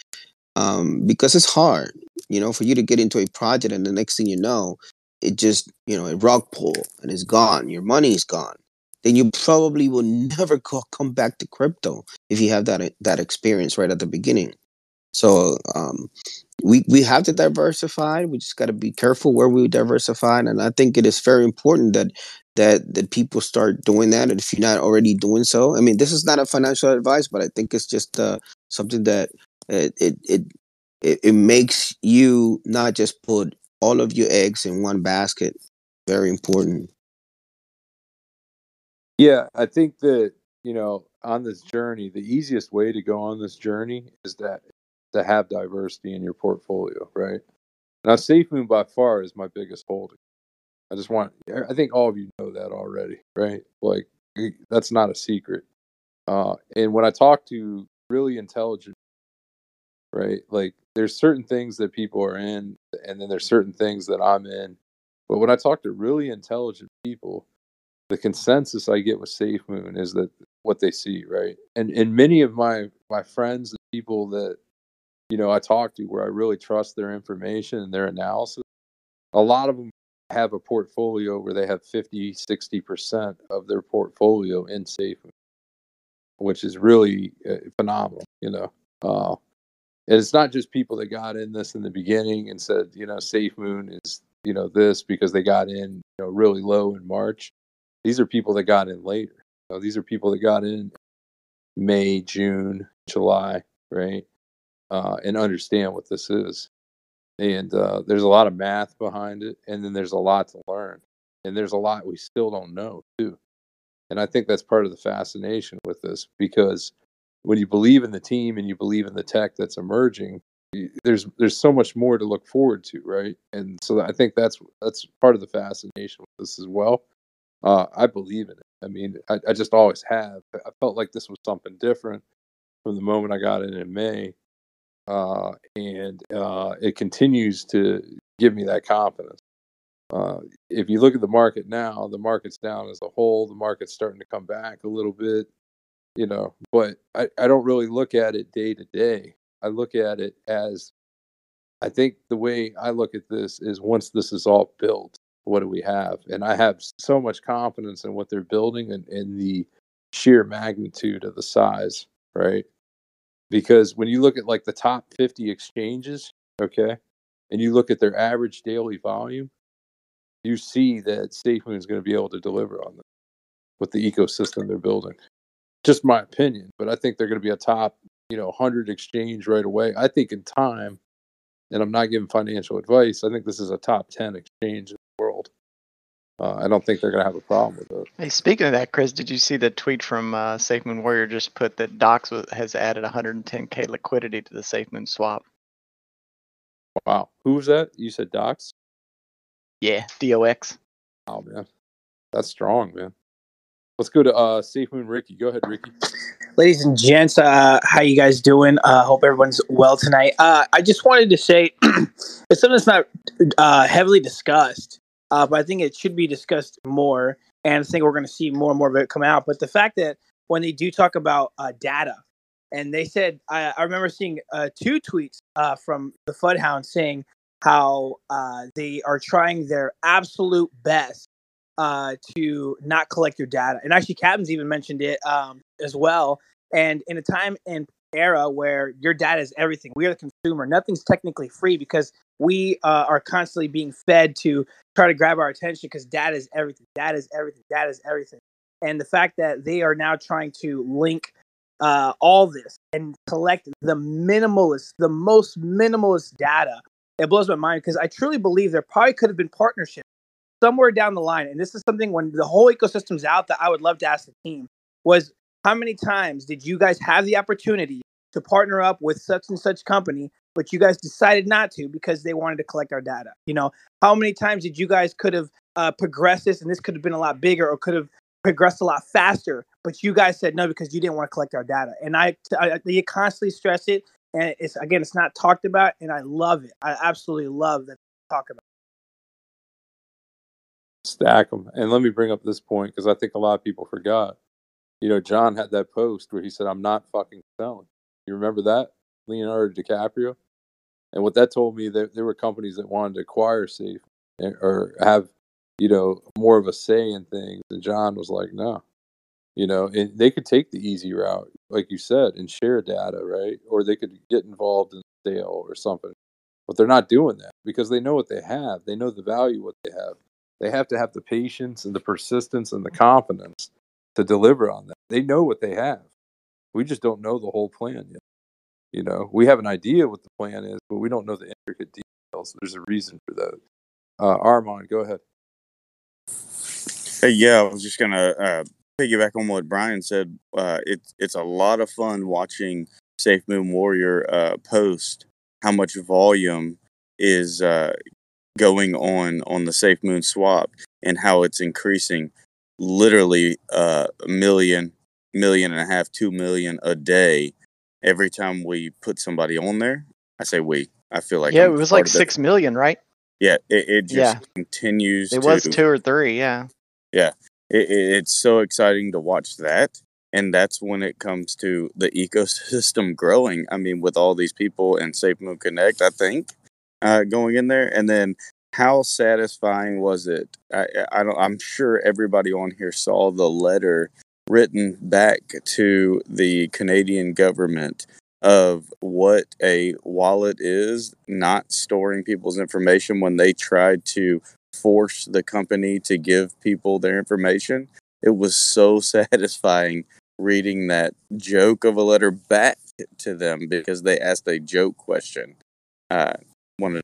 um, because it's hard you know, for you to get into a project and the next thing you know, it just, you know, a rug pull and it's gone. Your money is gone. Then you probably will never co- come back to crypto if you have that that experience right at the beginning. So um, we we have to diversify. We just got to be careful where we diversify, and I think it is very important that that that people start doing that. And if you're not already doing so, I mean, this is not a financial advice, but I think it's just uh, something that it, it it it, it makes you not just put all of your eggs in one basket. Very important. Yeah, I think that, you know, on this journey, the easiest way to go on this journey is that to have diversity in your portfolio, right? Now, SafeMoon by far is my biggest holding. I just want, I think all of you know that already, right? Like, that's not a secret. Uh, and when I talk to really intelligent right? Like there's certain things that people are in, and then there's certain things that I'm in. But when I talk to really intelligent people, the consensus I get with SafeMoon is that what they see, right? And and many of my my friends and people that you know I talk to where I really trust their information and their analysis, a lot of them have a portfolio where they have 50, 60% of their portfolio in SafeMoon, which is really uh, phenomenal, you know. Uh, and it's not just people that got in this in the beginning and said, you know, SafeMoon is, you know, this because they got in, you know, really low in March. These are people that got in later. You know, these are people that got in May, June, July, right? Uh, and understand what this is. And uh, there's a lot of math behind it, and then there's a lot to learn, and there's a lot we still don't know too. And I think that's part of the fascination with this because when you believe in the team and you believe in the tech that's emerging, there's there's so much more to look forward to, right? And so I think that's that's part of the fascination with this as well. Uh, I believe in it. I mean, I, I just always have. I felt like this was something different from the moment I got in in May, uh, and uh, it continues to give me that confidence. Uh, if you look at the market now, the market's down as a whole. The market's starting to come back a little bit you know but I, I don't really look at it day to day i look at it as I think the way I look at this is once this is all built, what do we have? And I have so much confidence in what they're building and in the sheer magnitude of the size, right? Because when you look at like the top 50 exchanges, okay, and you look at their average daily volume, you see that SafeMoon is going to be able to deliver on them with the ecosystem they're building. Just my opinion, but I think they're going to be a top, you know, 100 exchange right away. I think in time, and I'm not giving financial advice, I think this is a top 10 exchange. Uh, I don't think they're going to have a problem with it. Hey, speaking of that, Chris, did you see the tweet from uh, SafeMoon Warrior just put that Docs wa- has added 110k liquidity to the SafeMoon swap? Wow. Who was that? You said Docs? Yeah, DOX. Oh, man. That's strong, man. Let's go to uh, Safe Moon Ricky. Go ahead, Ricky. ladies and gents uh how you guys doing uh hope everyone's well tonight uh i just wanted to say it's something that's not uh heavily discussed uh but i think it should be discussed more and i think we're going to see more and more of it come out but the fact that when they do talk about uh data and they said i, I remember seeing uh two tweets uh from the fudhound saying how uh they are trying their absolute best uh, to not collect your data. And actually, Captain's even mentioned it um, as well. And in a time and era where your data is everything, we are the consumer. Nothing's technically free because we uh, are constantly being fed to try to grab our attention because data is everything. Data is everything. Data is everything. And the fact that they are now trying to link uh, all this and collect the minimalist, the most minimalist data, it blows my mind because I truly believe there probably could have been partnerships somewhere down the line, and this is something when the whole ecosystem's out that I would love to ask the team was how many times did you guys have the opportunity to partner up with such and such company, but you guys decided not to because they wanted to collect our data? You know, how many times did you guys could have uh, progressed this, and this could have been a lot bigger or could have progressed a lot faster, but you guys said no because you didn't want to collect our data. And I, I you constantly stress it, and it's again, it's not talked about, and I love it. I absolutely love that talk about. Stack them. And let me bring up this point because I think a lot of people forgot. You know, John had that post where he said, I'm not fucking selling. You remember that? Leonardo DiCaprio? And what that told me that there were companies that wanted to acquire Safe eh, or have, you know, more of a say in things. And John was like, no. You know, and they could take the easy route, like you said, and share data, right? Or they could get involved in sale or something. But they're not doing that because they know what they have. They know the value what they have. They have to have the patience and the persistence and the confidence to deliver on that. They know what they have. We just don't know the whole plan yet. You know, we have an idea what the plan is, but we don't know the intricate details. There's a reason for that. Uh, Armand, go ahead. Hey, yeah, I was just gonna uh, piggyback on what Brian said. Uh, it's it's a lot of fun watching Safe Moon Warrior uh, post how much volume is uh, going on on the Safe Moon swap and how it's increasing literally uh, a million, million and a half, two million a day every time we put somebody on there. I say we. I feel like yeah, I'm it was like six million, right? Yeah, it, it just Yeah. continues. It to, was two or three. Yeah. yeah, it, it, it's so exciting to watch that. And that's when it comes to the ecosystem growing. I mean, with all these people and Safe Moon Connect, I think, uh, going in there. And then how satisfying was it? I, I don't, I'm sure everybody on here saw the letter written back to the Canadian government of what a wallet is, not storing people's information when they tried to force the company to give people their information. It was so satisfying reading that joke of a letter back to them because they asked a joke question. Uh, wanted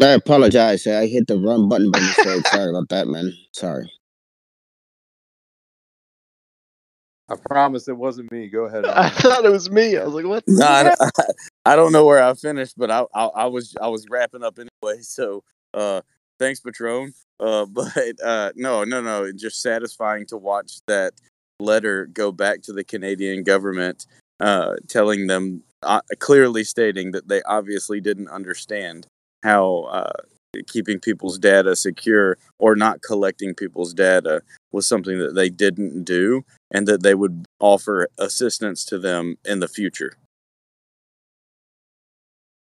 I apologize. I hit the run button by mistake. Sorry about that, man. Sorry. I promise it wasn't me. Go ahead. I thought it was me. I was like, what? No, I, I don't know where I finished, but I, I I was I was wrapping up anyway. So uh, thanks, Patron. Uh, but uh, no, no, no. It's just satisfying to watch that letter go back to the Canadian government, uh, telling them uh, clearly stating that they obviously didn't understand how uh, keeping people's data secure or not collecting people's data was something that they didn't do and that they would offer assistance to them in the future.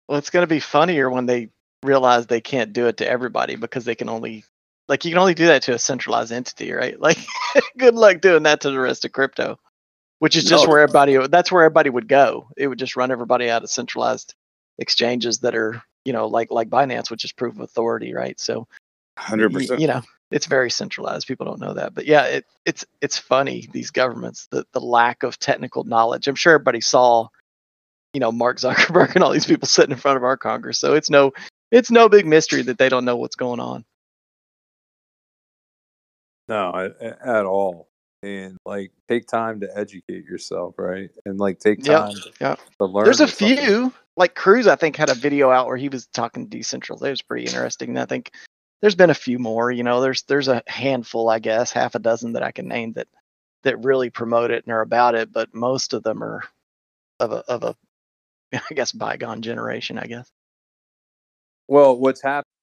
Well, it's going to be funnier when they realize they can't do it to everybody because they can only like you can only do that to a centralized entity, right? Like good luck doing that to the rest of crypto. Which is just No. where everybody that's where everybody would go. It would just run everybody out of centralized exchanges that are, you know, like like Binance, which is proof of authority, right? So hundred percent. you know it's very centralized people don't know that but yeah it, it's it's funny these governments the, the lack of technical knowledge i'm sure everybody saw you know mark zuckerberg and all these people sitting in front of our congress so it's no it's no big mystery that they don't know what's going on No, at, all. And like, take time to educate yourself, right? And like, take time to, yep. to learn. there's a few like cruz i think had a video out where he was talking decentralized it was pretty interesting. And i think there's been a few more you know there's there's a handful i guess half a dozen that i can name that that really promote it and are about it but most of them are of a of a i guess bygone generation i guess. Well, what's happened